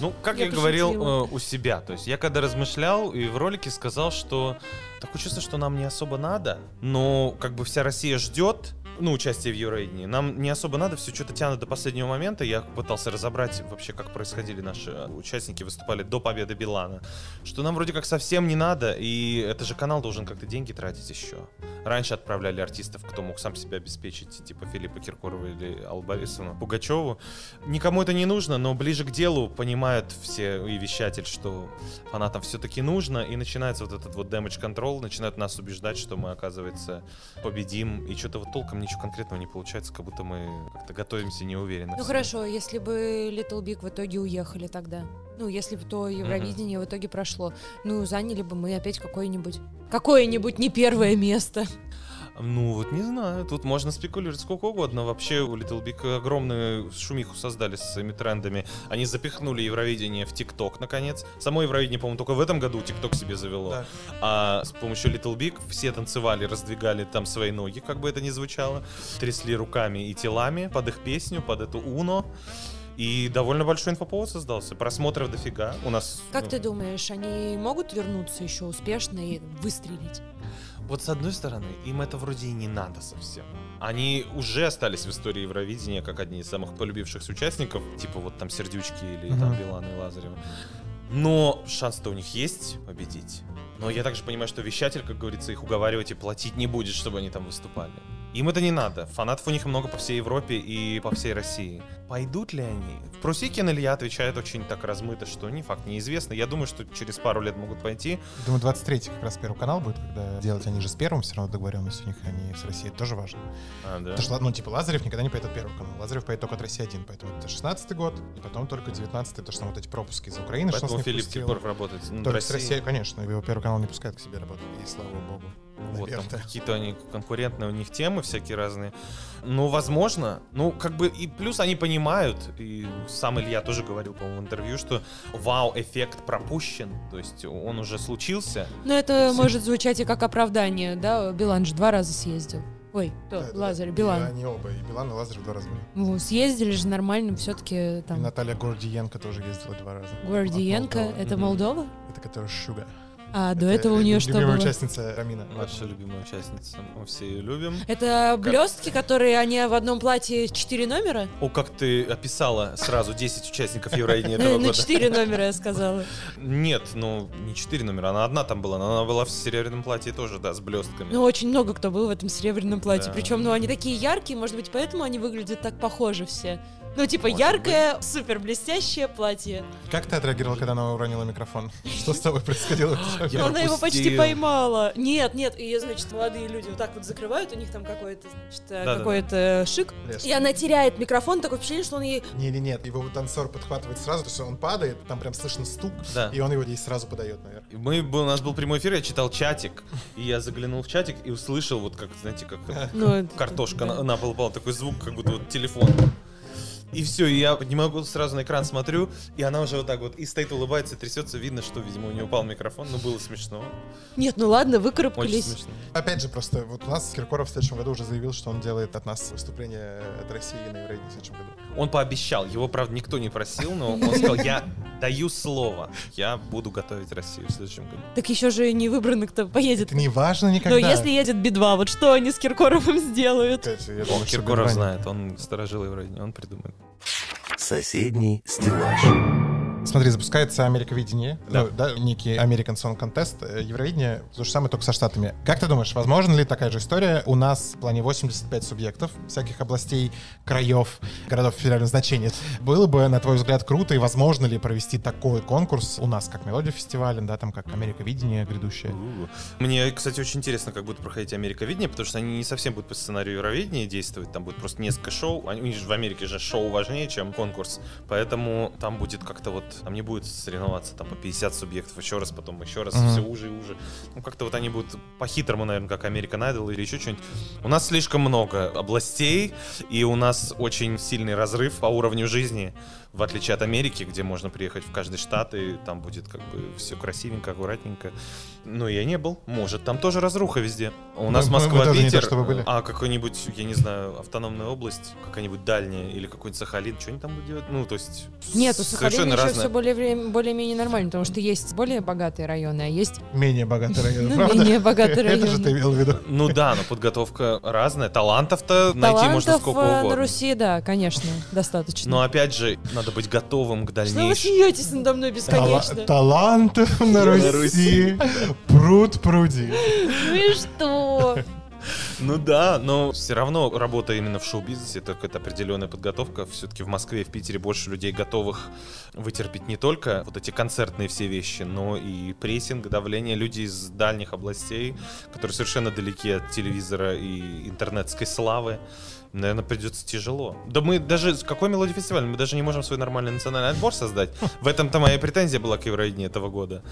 C: Ну, как
B: Я
C: я, говорил э, у себя, то есть я когда размышлял и в ролике сказал, что такое чувство, что нам не особо надо, но как бы вся Россия ждет, ну, участие в Евровидении. Нам не особо надо, все что-то тянут до последнего момента. Я пытался разобрать вообще, как происходили наши э, участники, выступали до победы Билана. Что нам вроде как совсем не надо, и это же канал должен как-то деньги тратить еще. Раньше отправляли артистов, кто мог сам себя обеспечить, типа Филиппа Киркорова или Аллу Борисовну, Пугачеву. Никому это не нужно, но ближе к делу понимают все и вещатель, что фанатам все-таки нужно, и начинается вот этот вот damage control, начинают нас убеждать, что мы, оказывается, победим, и что-то вот толком ничего конкретного не получается, как будто мы как-то готовимся неуверенно.
B: Ну хорошо, если бы Little Big в итоге уехали тогда. Ну, если бы то Евровидение в итоге прошло. Ну, заняли бы мы опять какое-нибудь... Какое-нибудь не первое место.
C: Ну, вот не знаю. Тут можно спекулировать сколько угодно. Вообще у Little Big огромную шумиху создали с своими трендами. Они запихнули Евровидение в ТикТок, наконец. Само Евровидение, по-моему, только в этом году ТикТок себе завело.
A: Да.
C: А с помощью Little Big все танцевали, раздвигали там свои ноги, как бы это ни звучало. Трясли руками и телами под их песню, под эту Уно. И довольно большой инфоповод создался. Просмотров дофига. У нас...
B: Как
C: ну,
B: ты думаешь, они могут вернуться еще успешно и выстрелить?
C: Вот с одной стороны, им это вроде и не надо совсем. Они уже остались в истории Евровидения как одни из самых полюбившихся участников, типа вот там Сердючки или там
A: Мгм.
C: Билан и Лазарева. Но шанс-то у них есть победить. Но я также понимаю, что вещатель, как говорится, их уговаривать и платить не будет, чтобы они там выступали. Им это не надо. Фанатов у них много по всей Европе и по всей России. Пойдут ли они? Прусикин Илья отвечает очень так размыто, что не факт, неизвестно. Я думаю, что через пару лет могут пойти.
A: Думаю, 23-й как раз первый канал будет, когда делать они же с первым, все равно договоренность у них, они с Россией, это тоже важно.
C: А, да.
A: Потому что, ну, типа, Лазарев никогда не поедет от первого канала. Лазарев поедет только от России один, поэтому это 16-й год, и потом только 19-й, потому что вот эти пропуски из Украины, что
C: Поэтому
A: не
C: Филипп. Киркоров работает. Ну,
A: То
C: в
A: есть
C: России.
A: Россия, конечно, его первый канал не пускает к себе работать, и слава богу.
C: Вот там какие-то они конкурентные у них темы всякие разные. Ну, возможно. Ну, как бы и плюс они понимают, и сам Илья тоже говорил, по-моему, в интервью, что вау-эффект пропущен, то есть он уже случился.
B: Но это может звучать и как оправдание, да? Билан же два раза съездил. Ой, кто?
A: Да,
B: Лазарь,
A: да.
B: Билан.
A: И они оба, и Билан, и Лазарев два раза были.
B: Ну, съездили же нормально, все-таки
A: И
B: там.
A: Наталья Гордиенко тоже ездила два раза. Молдовы.
B: это. Молдова?
A: Это которая Шуга.
B: А до этого у нее что
A: любимая
B: было?
A: участница Рамина.
C: Наша любимая участница, мы все ее любим.
B: Это блестки, которые они в одном платье четыре номера?
C: О, как ты описала сразу 10 участников Евровидения этого
B: На
C: года.
B: четыре номера я сказала.
C: Нет, ну, не 4 номера, она одна там была, но она была в серебряном платье тоже, да, с блестками.
B: Ну, очень много кто был в этом серебряном платье.
C: Да.
B: Причем, ну, они такие яркие, может быть, поэтому они выглядят так похожи все. Ну, типа,
C: Может
B: яркое, супер блестящее платье.
A: Как ты отреагировал, когда она уронила микрофон? Что с тобой происходило?
B: Она его почти поймала. Нет, нет, ее, значит, молодые люди вот так вот закрывают, у них там какой-то, значит, э, какой-то шик.
A: Лес.
B: И она теряет микрофон, такое впечатление, что он ей...
A: Не-не-нет, его танцор подхватывает сразу, то есть он падает, там прям слышно стук,
C: Да.
A: и он его ей сразу подает наверх.
C: Мы, был- у нас был прямой эфир, я читал чатик, и я заглянул в чатик и услышал, вот как, знаете, как
B: Ну,
C: картошка на пол упала, такой звук, как будто вот телефон. И все, и я не могу сразу на экран смотрю, и она уже вот так вот и стоит, улыбается, трясется, видно, что, видимо, у нее упал микрофон, но было смешно,
B: Нет, ну ладно,
C: очень
B: выкарабкались.
C: смешно.
A: Опять же, просто вот у нас Киркоров в следующем году уже заявил, что он делает от нас выступление от России на Евровидении в следующем году.
C: Он пообещал, его, правда, никто не просил, но он сказал, я даю слово, я буду готовить Россию в следующем году.
B: Так еще же не выбрано, кто поедет.
A: Это не важно
B: Но
A: никогда.
B: если едет Би-2, вот что они с Киркоровым сделают?
A: Я
C: Он
A: думаю,
C: Киркоров знает, он сторожил Евровидение, он придумает.
D: Соседний стеллаж.
A: Смотри, запускается Америковидение,
C: Да.
A: ну, да, некий American Song Contest, э, Евровидение, то же самое, только со Штатами. Как ты думаешь, возможно ли такая же история? У нас в плане 85 субъектов, всяких областей, краев, городов федерального значения. Было бы, на твой взгляд, круто, и возможно ли провести такой конкурс у нас, как Мелодия фестиваля, да, там, как Америковидение грядущее?
C: Мне, кстати, очень интересно, как будет проходить Америковидение, потому что они не совсем будут по сценарию Евровидения действовать, там будет просто несколько шоу, они, у них же в Америке же шоу важнее, чем конкурс, поэтому там будет как-то вот, там не будет соревноваться там по 50 субъектов, еще раз, потом еще раз,
A: Мгм.
C: все уже и уже. Ну, как-то вот они будут по-хитрому, наверное, как American Idol или еще что-нибудь. У нас слишком много областей, и у нас очень сильный разрыв по уровню жизни, в отличие от Америки, где можно приехать в каждый штат, и там будет как бы все красивенько, аккуратненько. Ну, я не был. Может, там тоже разруха везде. У нас
A: мы- мы
C: Москва,
A: не
C: Питер,
A: то
C: а какой-нибудь, я не знаю, автономная область, какая-нибудь дальняя, или какой-нибудь Сахалин, что они там будут делать? Ну, то есть...
B: Нет, у Сахалина
C: совершенно
B: еще
C: разное.
B: все более, более-менее нормально, потому что есть более богатые районы, а есть
A: Менее богатый район,
B: Ну,
A: правда?
B: менее богатые
A: Это же
B: районы.
A: ты имел в виду.
C: Ну да, но подготовка разная. Талантов-то найти можно сколько
B: э, на
C: угодно.
B: Руси, да, конечно, достаточно.
C: Но опять же, надо быть готовым к
B: Что вы
C: дальнейшему.
B: смеетесь надо мной бесконечно?
A: Тала- Талант на Руси, пруд пруди.
B: Ну и что?
C: Ну да, но все равно работа именно в шоу-бизнесе, это какая-то определенная подготовка. Все-таки в Москве и в Питере больше людей готовых вытерпеть не только вот эти концертные все вещи, но и прессинг, давление. Люди из дальних областей, которые совершенно далеки от телевизора и интернетской славы. Наверное, придется тяжело. Да мы даже... Какой мелодий фестиваль? Мы даже не можем свой нормальный национальный отбор создать. В этом-то моя претензия была к Евровидению этого года.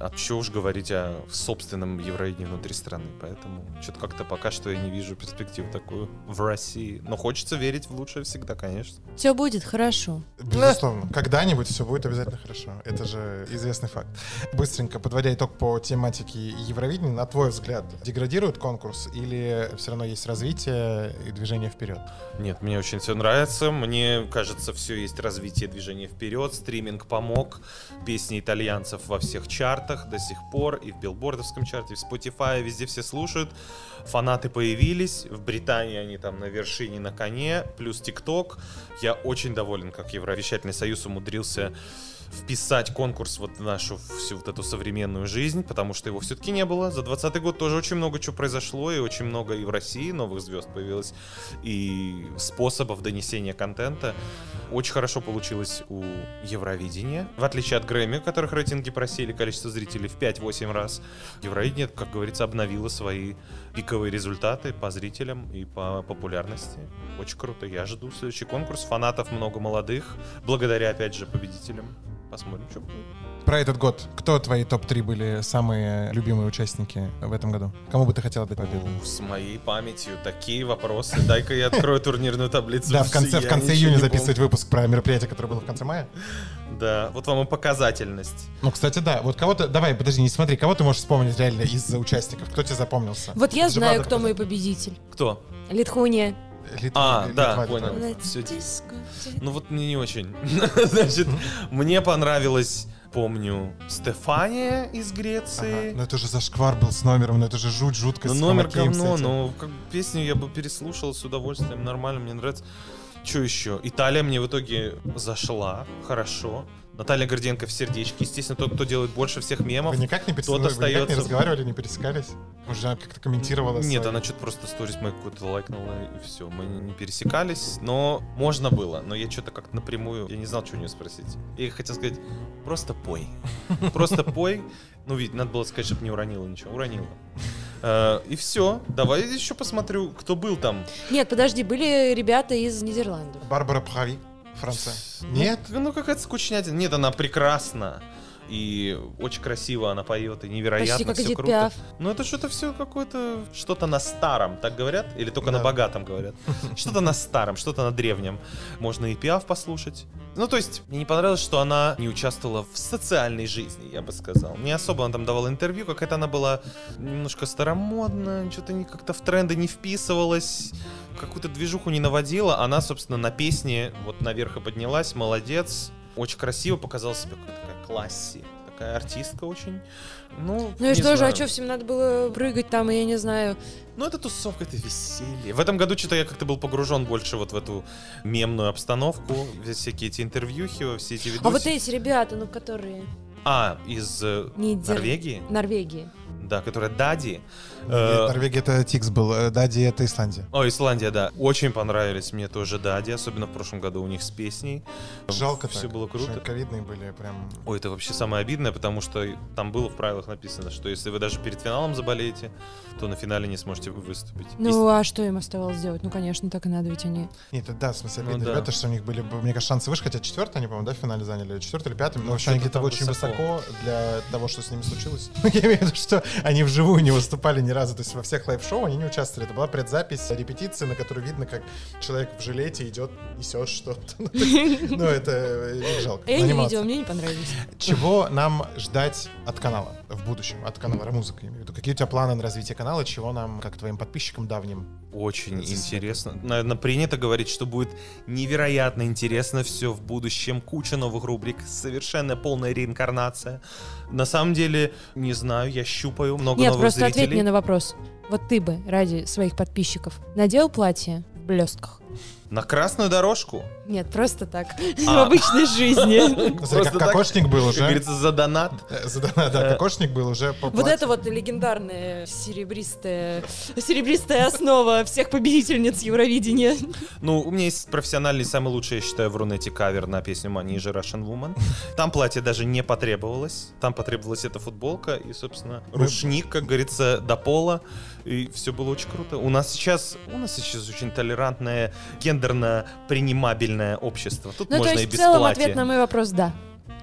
C: А что уж говорить о собственном Евровидении внутри страны. Поэтому что-то как-то пока что я не вижу перспективу такую в России. Но хочется верить в лучшее всегда, конечно.
B: Все будет хорошо.
A: Безусловно. Когда-нибудь все будет обязательно хорошо. Это же известный факт. Быстренько, подводя итог по тематике Евровидения, на твой взгляд, деградирует конкурс или все равно есть развитие и движение вперед?
C: Нет, мне очень все нравится. Мне кажется, все есть развитие движения вперед. Стриминг помог. Песни итальянцев во всех чартах до сих пор. И в билбордовском чарте, и в Spotify. Везде все слушают. Фанаты появились. В Британии они там на вершине, на коне. Плюс ТикТок. Я очень доволен, как Евровещательный союз умудрился вписать конкурс вот в нашу всю вот эту современную жизнь, потому что его все-таки не было. За 20 год тоже очень много чего произошло, и очень много и в России новых звезд появилось, и способов донесения контента. Очень хорошо получилось у Евровидения. В отличие от Грэмми, у которых рейтинги просели количество зрителей в 5-8 раз, Евровидение, как говорится, обновило свои пиковые результаты по зрителям и по популярности. Очень круто. Я жду следующий конкурс. Фанатов много молодых. Благодаря, опять же, победителям. Посмотрим, что будет.
A: Про этот год. Кто твои топ-3 были самые любимые участники в этом году? Кому бы ты хотел дать победу?
C: Ух, С моей памятью такие вопросы. Дай-ка я открою турнирную таблицу.
A: Да, в конце, в конце июня записывать выпуск про мероприятие, которое было в конце мая.
C: Да, вот вам и показательность.
A: Ну, кстати, да. Вот кого-то... Давай, подожди, не смотри. Кого ты можешь вспомнить реально из участников? Кто тебе запомнился?
B: Вот я
A: Это же
B: знаю, кто мой победитель.
C: Кто?
B: Литхуния.
A: Литва-
C: А,
A: Литва,
C: да,
A: Литва.
C: понял. Всё. Ну вот мне не очень. Значит, мне понравилось, помню, Стефания из
A: Ага.
C: Греции.
A: Ну это же зашквар был с номером, ну это же жуть, жутко.
C: Ну,
A: с
C: номер
A: Хамакеем,
C: говно,
A: кстати.
C: но как бы песню я бы переслушал с удовольствием, нормально, мне нравится. Что еще? Италия мне в итоге зашла, хорошо. Наталья Горденко в сердечке. Естественно, тот, кто делает больше всех мемов.
A: Вы никак не, перес...
C: тот
A: вы никак не
C: остается.
A: разговаривали, не пересекались? Уже как-то комментировала
C: Нет,
A: свои-
C: она что-то просто сторис мой какой-то лайкнула, и все. Мы не не пересекались, но можно было. Но я что-то как-то напрямую, я не знал, что у нее спросить. Я хотел сказать, просто пой. Просто пой. Ну, ведь надо было сказать, чтобы не уронила ничего. Уронила. Э, И все. Давай я еще посмотрю, кто был там.
B: Нет, подожди, были ребята из Нидерландов.
A: Барбара Пхави, Франция. Нет?
C: Ну, ну, какая-то скучнятина. Нет, она прекрасна. И очень красиво она поет, и невероятно
B: Почти как
C: все круто.
B: Пиаф.
C: Ну, это что-то все какое-то, что-то на старом, так говорят? Или только
A: Да.
C: на богатом говорят? Что-то на старом, что-то на древнем. Можно и Пиаф послушать. Ну, то есть, мне не понравилось, что она не участвовала в социальной жизни, я бы сказал. Не особо она там давала интервью, какая-то она была немножко старомодная, что-то не как-то в тренды не вписывалась, какую-то движуху не наводила. Она, собственно, на песне вот наверх и поднялась, молодец. Очень красиво показала себя, как такая класси. Такая артистка очень. Ну,
B: Ну и
C: не
B: что же,
C: знаю.
B: а что, всем надо было прыгать там, и я не знаю.
C: Ну, это тусовка, это веселье. В этом году что-то я как-то был погружен больше вот в эту мемную обстановку, всякие эти интервьюхи, все эти видосы.
B: А вот эти ребята, ну которые...
C: А, из э,
B: Нидер-
C: Норвегии?
B: Норвегии.
C: Да, которая Дади. Э,
A: Норвегия это Тикс был, э, Дади это Исландия.
C: О, Исландия, да. Очень понравились мне тоже Дади, особенно в прошлом году у них с песней.
A: Жалко
C: Все
A: так,
C: было круто.
A: Ковидные были прям...
C: Ой, это вообще самое обидное, потому что там было в правилах написано, что если вы даже перед финалом заболеете, то на финале не сможете выступить.
B: Ну, а что им оставалось делать? Ну, конечно, так и надо, ведь они...
A: Нет, это да, в смысле,
C: Ну
A: обидно,
C: да.
A: ребята, что у них были, бы, мне кажется, шансы выше, хотя четвертый они, по-моему, да, в финале заняли, четвертый или пятый, но вообще они где-то очень
C: высоко.
A: высоко для того, что с ними случилось. Ну, я имею в виду, что они вживую не выступали ни разу, то есть во всех live -шоу они не участвовали, это была предзапись репетиции, на которой видно, как человек в жилете идет, несет что-то. Ну, Ну, это э, жалко.
B: Я не видела, мне не понравились.
A: Чего нам ждать от канала в будущем, от канала Ромузыка, я имею в виду? Какие у тебя планы на развитие канала, чего нам, как твоим подписчикам давним?
C: Очень интересно. Наверное, принято говорить, что будет невероятно интересно все в будущем. Куча новых рубрик, совершенно полная реинкарнация. На самом деле, не знаю, я щупаю много
B: Нет,
C: новых
B: просто
C: зрителей.
B: ответь мне на вопрос. Вот ты бы ради своих подписчиков надел платье в блестках?
C: На красную дорожку.
B: Нет, просто так. В
C: А.
B: обычной жизни.
A: Смотри, как кокошник был уже.
C: говорится, за донат.
A: Э, за- Да, да,
C: Э,
A: кокошник был уже
B: Вот это вот легендарная серебристая, серебристая основа всех победительниц Евровидения.
C: Ну, у меня есть профессиональный, самый лучший, я считаю, в Рунете кавер на песню Money a Russian Woman. Там платье даже не потребовалось. Там потребовалась эта футболка и, собственно, рушник, как говорится, до пола. И все было очень круто. У нас сейчас, у нас сейчас очень толерантное, гендерно принимабельное общество. Тут
B: Ну, то
C: можно и
B: есть, в целом,
C: платья.
B: ответ на мой вопрос — да.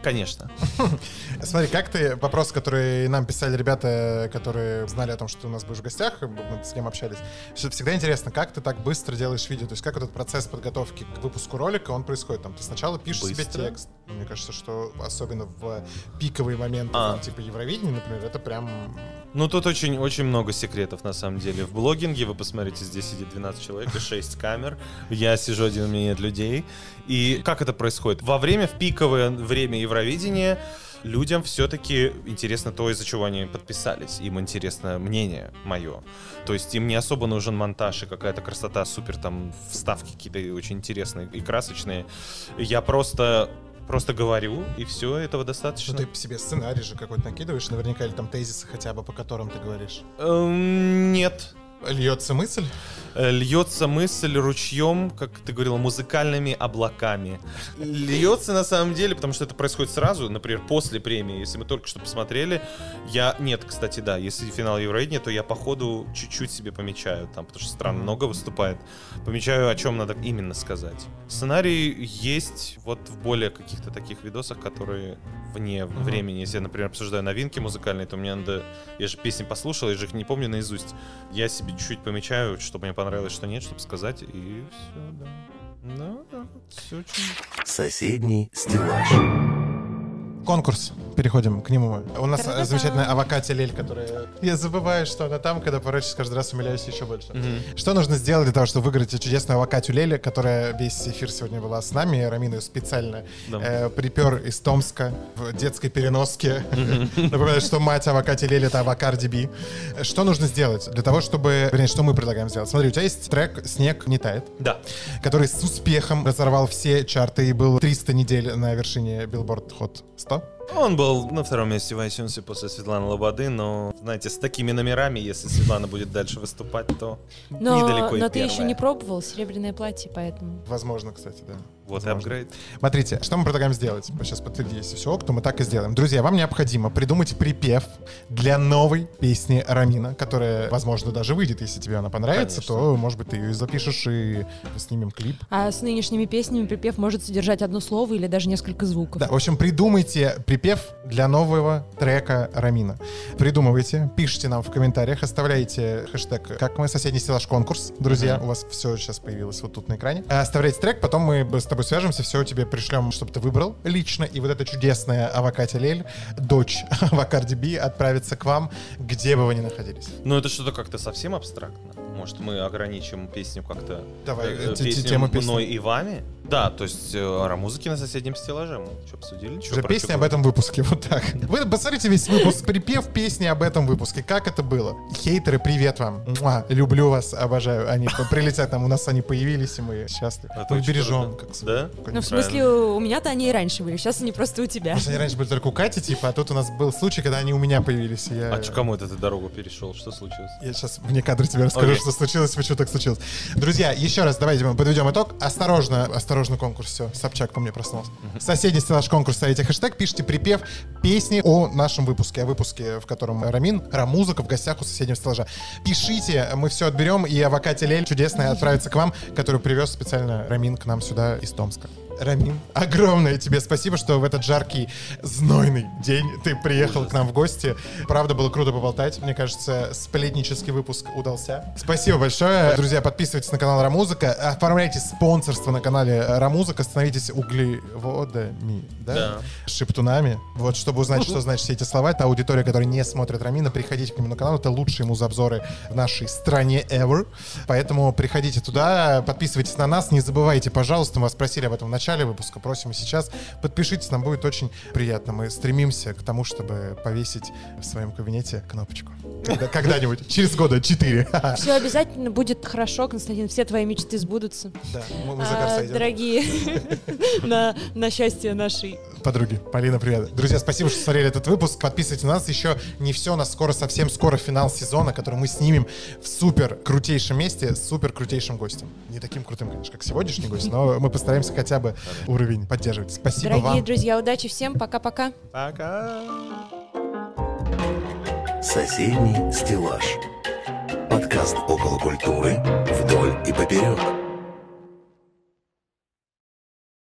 C: Конечно.
A: Смотри, как ты, вопрос, который нам писали ребята, которые знали о том, что ты у нас будешь в гостях, мы с кем общались, всегда интересно, как ты так быстро делаешь видео, то есть как этот процесс подготовки к выпуску ролика, он происходит, там, ты сначала пишешь себе
C: Быстро?
A: текст, мне кажется, что особенно в пиковые моменты,
C: А.
A: типа Евровидения, например, это прям...
C: Ну, тут очень, очень много секретов, на самом деле. В блогинге, вы посмотрите, здесь сидит 12 человек и 6 камер. Я сижу один, у меня нет людей. И как это происходит? Во время, в пиковое время Евровидения, людям все-таки интересно то, из-за чего они подписались. Им интересно мнение мое. То есть им не особо нужен монтаж и какая-то красота, супер там вставки какие-то очень интересные и красочные. Я просто просто говорю, и все, этого достаточно.
A: ты себе сценарий же какой-то накидываешь, наверняка, или там тезисы хотя бы, по которым ты говоришь.
C: Эм, Нет.
A: Льется мысль?
C: Э, Льется мысль ручьем, как ты говорил, музыкальными облаками. Льется на самом деле, потому что это происходит сразу, например, после премии. Если мы только что посмотрели, я... Нет, кстати, да, если финал Евровидения, то я по ходу чуть-чуть себе помечаю там, потому что стран много выступает. Помечаю, о чем надо именно сказать. Сценарий есть вот в более каких-то таких видосах, которые вне времени. Если я, например, обсуждаю новинки музыкальные, то мне надо... Я же песни послушал, я же их не помню наизусть. Я себе чуть-чуть помечаю, что мне понравилось, что нет, чтобы сказать, и все, да. Да, да, все очень...
D: Соседний стеллаж.
A: Конкурс. Переходим к нему. У нас
B: Та-да-да.
A: замечательная Авокатия Лель, которая... Я забываю, что она там, когда поворачиваюсь, каждый раз умиляюсь еще больше. Что нужно сделать для того, чтобы выиграть эту чудесную Авокатию Лели, которая весь эфир сегодня была с нами? Рамина ее специально
C: Да.
A: э, припер из Томска в детской переноске. Напоминаю, что мать Авокати Лели — это Авокарди Би. Что нужно сделать для того, чтобы... Вернее, что мы предлагаем сделать? Смотри, у тебя есть трек «Снег не тает»,
C: Да.
A: который с успехом разорвал все чарты и был 300 недель на вершине Billboard Hot 100.
C: Он был на втором месте в iTunes после Светланы Лободы, но, знаете, с такими номерами, если Светлана будет дальше выступать, то
B: Но,
C: недалеко и
B: но ты еще
C: первая.
B: не пробовал серебряное платье, поэтому...
A: Возможно, кстати, да.
C: Вот и
A: Возможно.
C: апгрейд.
A: Смотрите, что мы предлагаем сделать? Сейчас подтверди, если все ок, то мы так и сделаем. Друзья, вам необходимо придумать припев для новой песни Рамина, которая, возможно, даже выйдет, если тебе она понравится,
C: Конечно.
A: то, может быть, ты ее и запишешь и снимем клип.
B: А с нынешними песнями припев может содержать одно слово или даже несколько звуков.
A: Да, в общем, придумайте припев для нового трека Рамина. Придумывайте, пишите нам в комментариях, оставляйте хэштег «Как мы соседний стеллаж конкурс». Друзья, у вас все сейчас появилось вот тут на экране. А, Оставляйте трек, потом мы с тобой свяжемся, все тебе пришлем, чтобы ты выбрал лично. И вот эта чудесная Авокатя Лель, дочь Авокарди Би, отправится к вам, где бы вы ни находились.
C: Ну, это что-то как-то совсем абстрактно. Может, мы ограничим песню как-то...
A: Давай,
C: э,
A: те-
C: песню
A: тему песни.
C: мной и вами? Да, то есть э, о музыке на соседнем стеллаже. Мы что, обсудили? Чё,
A: Уже песня об этом выпуске, вот так. Вы посмотрите весь выпуск, припев песни об этом выпуске. Как это было? Хейтеры, привет вам. Муа, люблю вас, обожаю. Они прилетят нам, у нас они появились, и мы счастливы.
C: Это
A: Мы бережем. Как
C: Да?
B: Ну, в смысле, у меня-то они и раньше были, сейчас они просто у тебя.
A: Что они раньше были только у Кати, типа, а тут у нас был случай, когда они у меня появились. Я,
C: А чё, кому это ты дорогу перешел? Что случилось?
A: я сейчас вне кадра тебе расскажу,
C: Окей.
A: что случилось, почему так случилось. Друзья, еще раз давайте мы подведем итог. Осторожно, осторожно конкурс, все. Собчак по мне проснулся. Соседний стеллаж конкурс, ставите хэштег, пишите припев песни о нашем выпуске, о выпуске, в котором Рамин, Рамузыка в гостях у соседнего стеллажа. Пишите, мы все отберем, и Авокатя Лель чудесная отправится к вам, которую привез специально Рамин к нам сюда из Томска. Рамин, огромное тебе спасибо, что в этот жаркий, знойный день ты приехал к нам в гости. Правда, было круто поболтать. Мне кажется, сплетнический выпуск удался. Спасибо большое. Друзья, подписывайтесь на канал Рамузыка, оформляйте спонсорство на канале Рамузыка, становитесь углеводами, да?
C: Да.
A: Шептунами. Вот, чтобы узнать, что значит все эти слова. Это аудитория, которая не смотрит Рамина, приходите к нему на канал. Это лучшие музобзоры в нашей стране ever. Поэтому приходите туда, подписывайтесь на нас. Не забывайте, пожалуйста, мы вас просили об этом в начале выпуска, просим и сейчас. Подпишитесь, нам будет очень приятно. Мы стремимся к тому, чтобы повесить в своем кабинете кнопочку. Когда- Когда-нибудь, через года, четыре.
B: Все обязательно будет хорошо, Константин, все твои мечты сбудутся.
A: Да, мы за
B: А, дорогие, на, на счастье нашей.
A: Подруги, Полина, привет. Друзья, спасибо, что смотрели этот выпуск. Подписывайтесь на нас. Еще не все, у нас скоро, совсем скоро финал сезона, который мы снимем в супер крутейшем месте с супер крутейшим гостем. Не таким крутым, конечно, как сегодняшний гость, но мы постараемся хотя бы уровень поддерживать. Спасибо
B: Дорогие
A: вам.
B: друзья, удачи всем, пока-пока.
C: Пока!
D: Соседний стеллаж. Подкаст около культуры вдоль и поперек.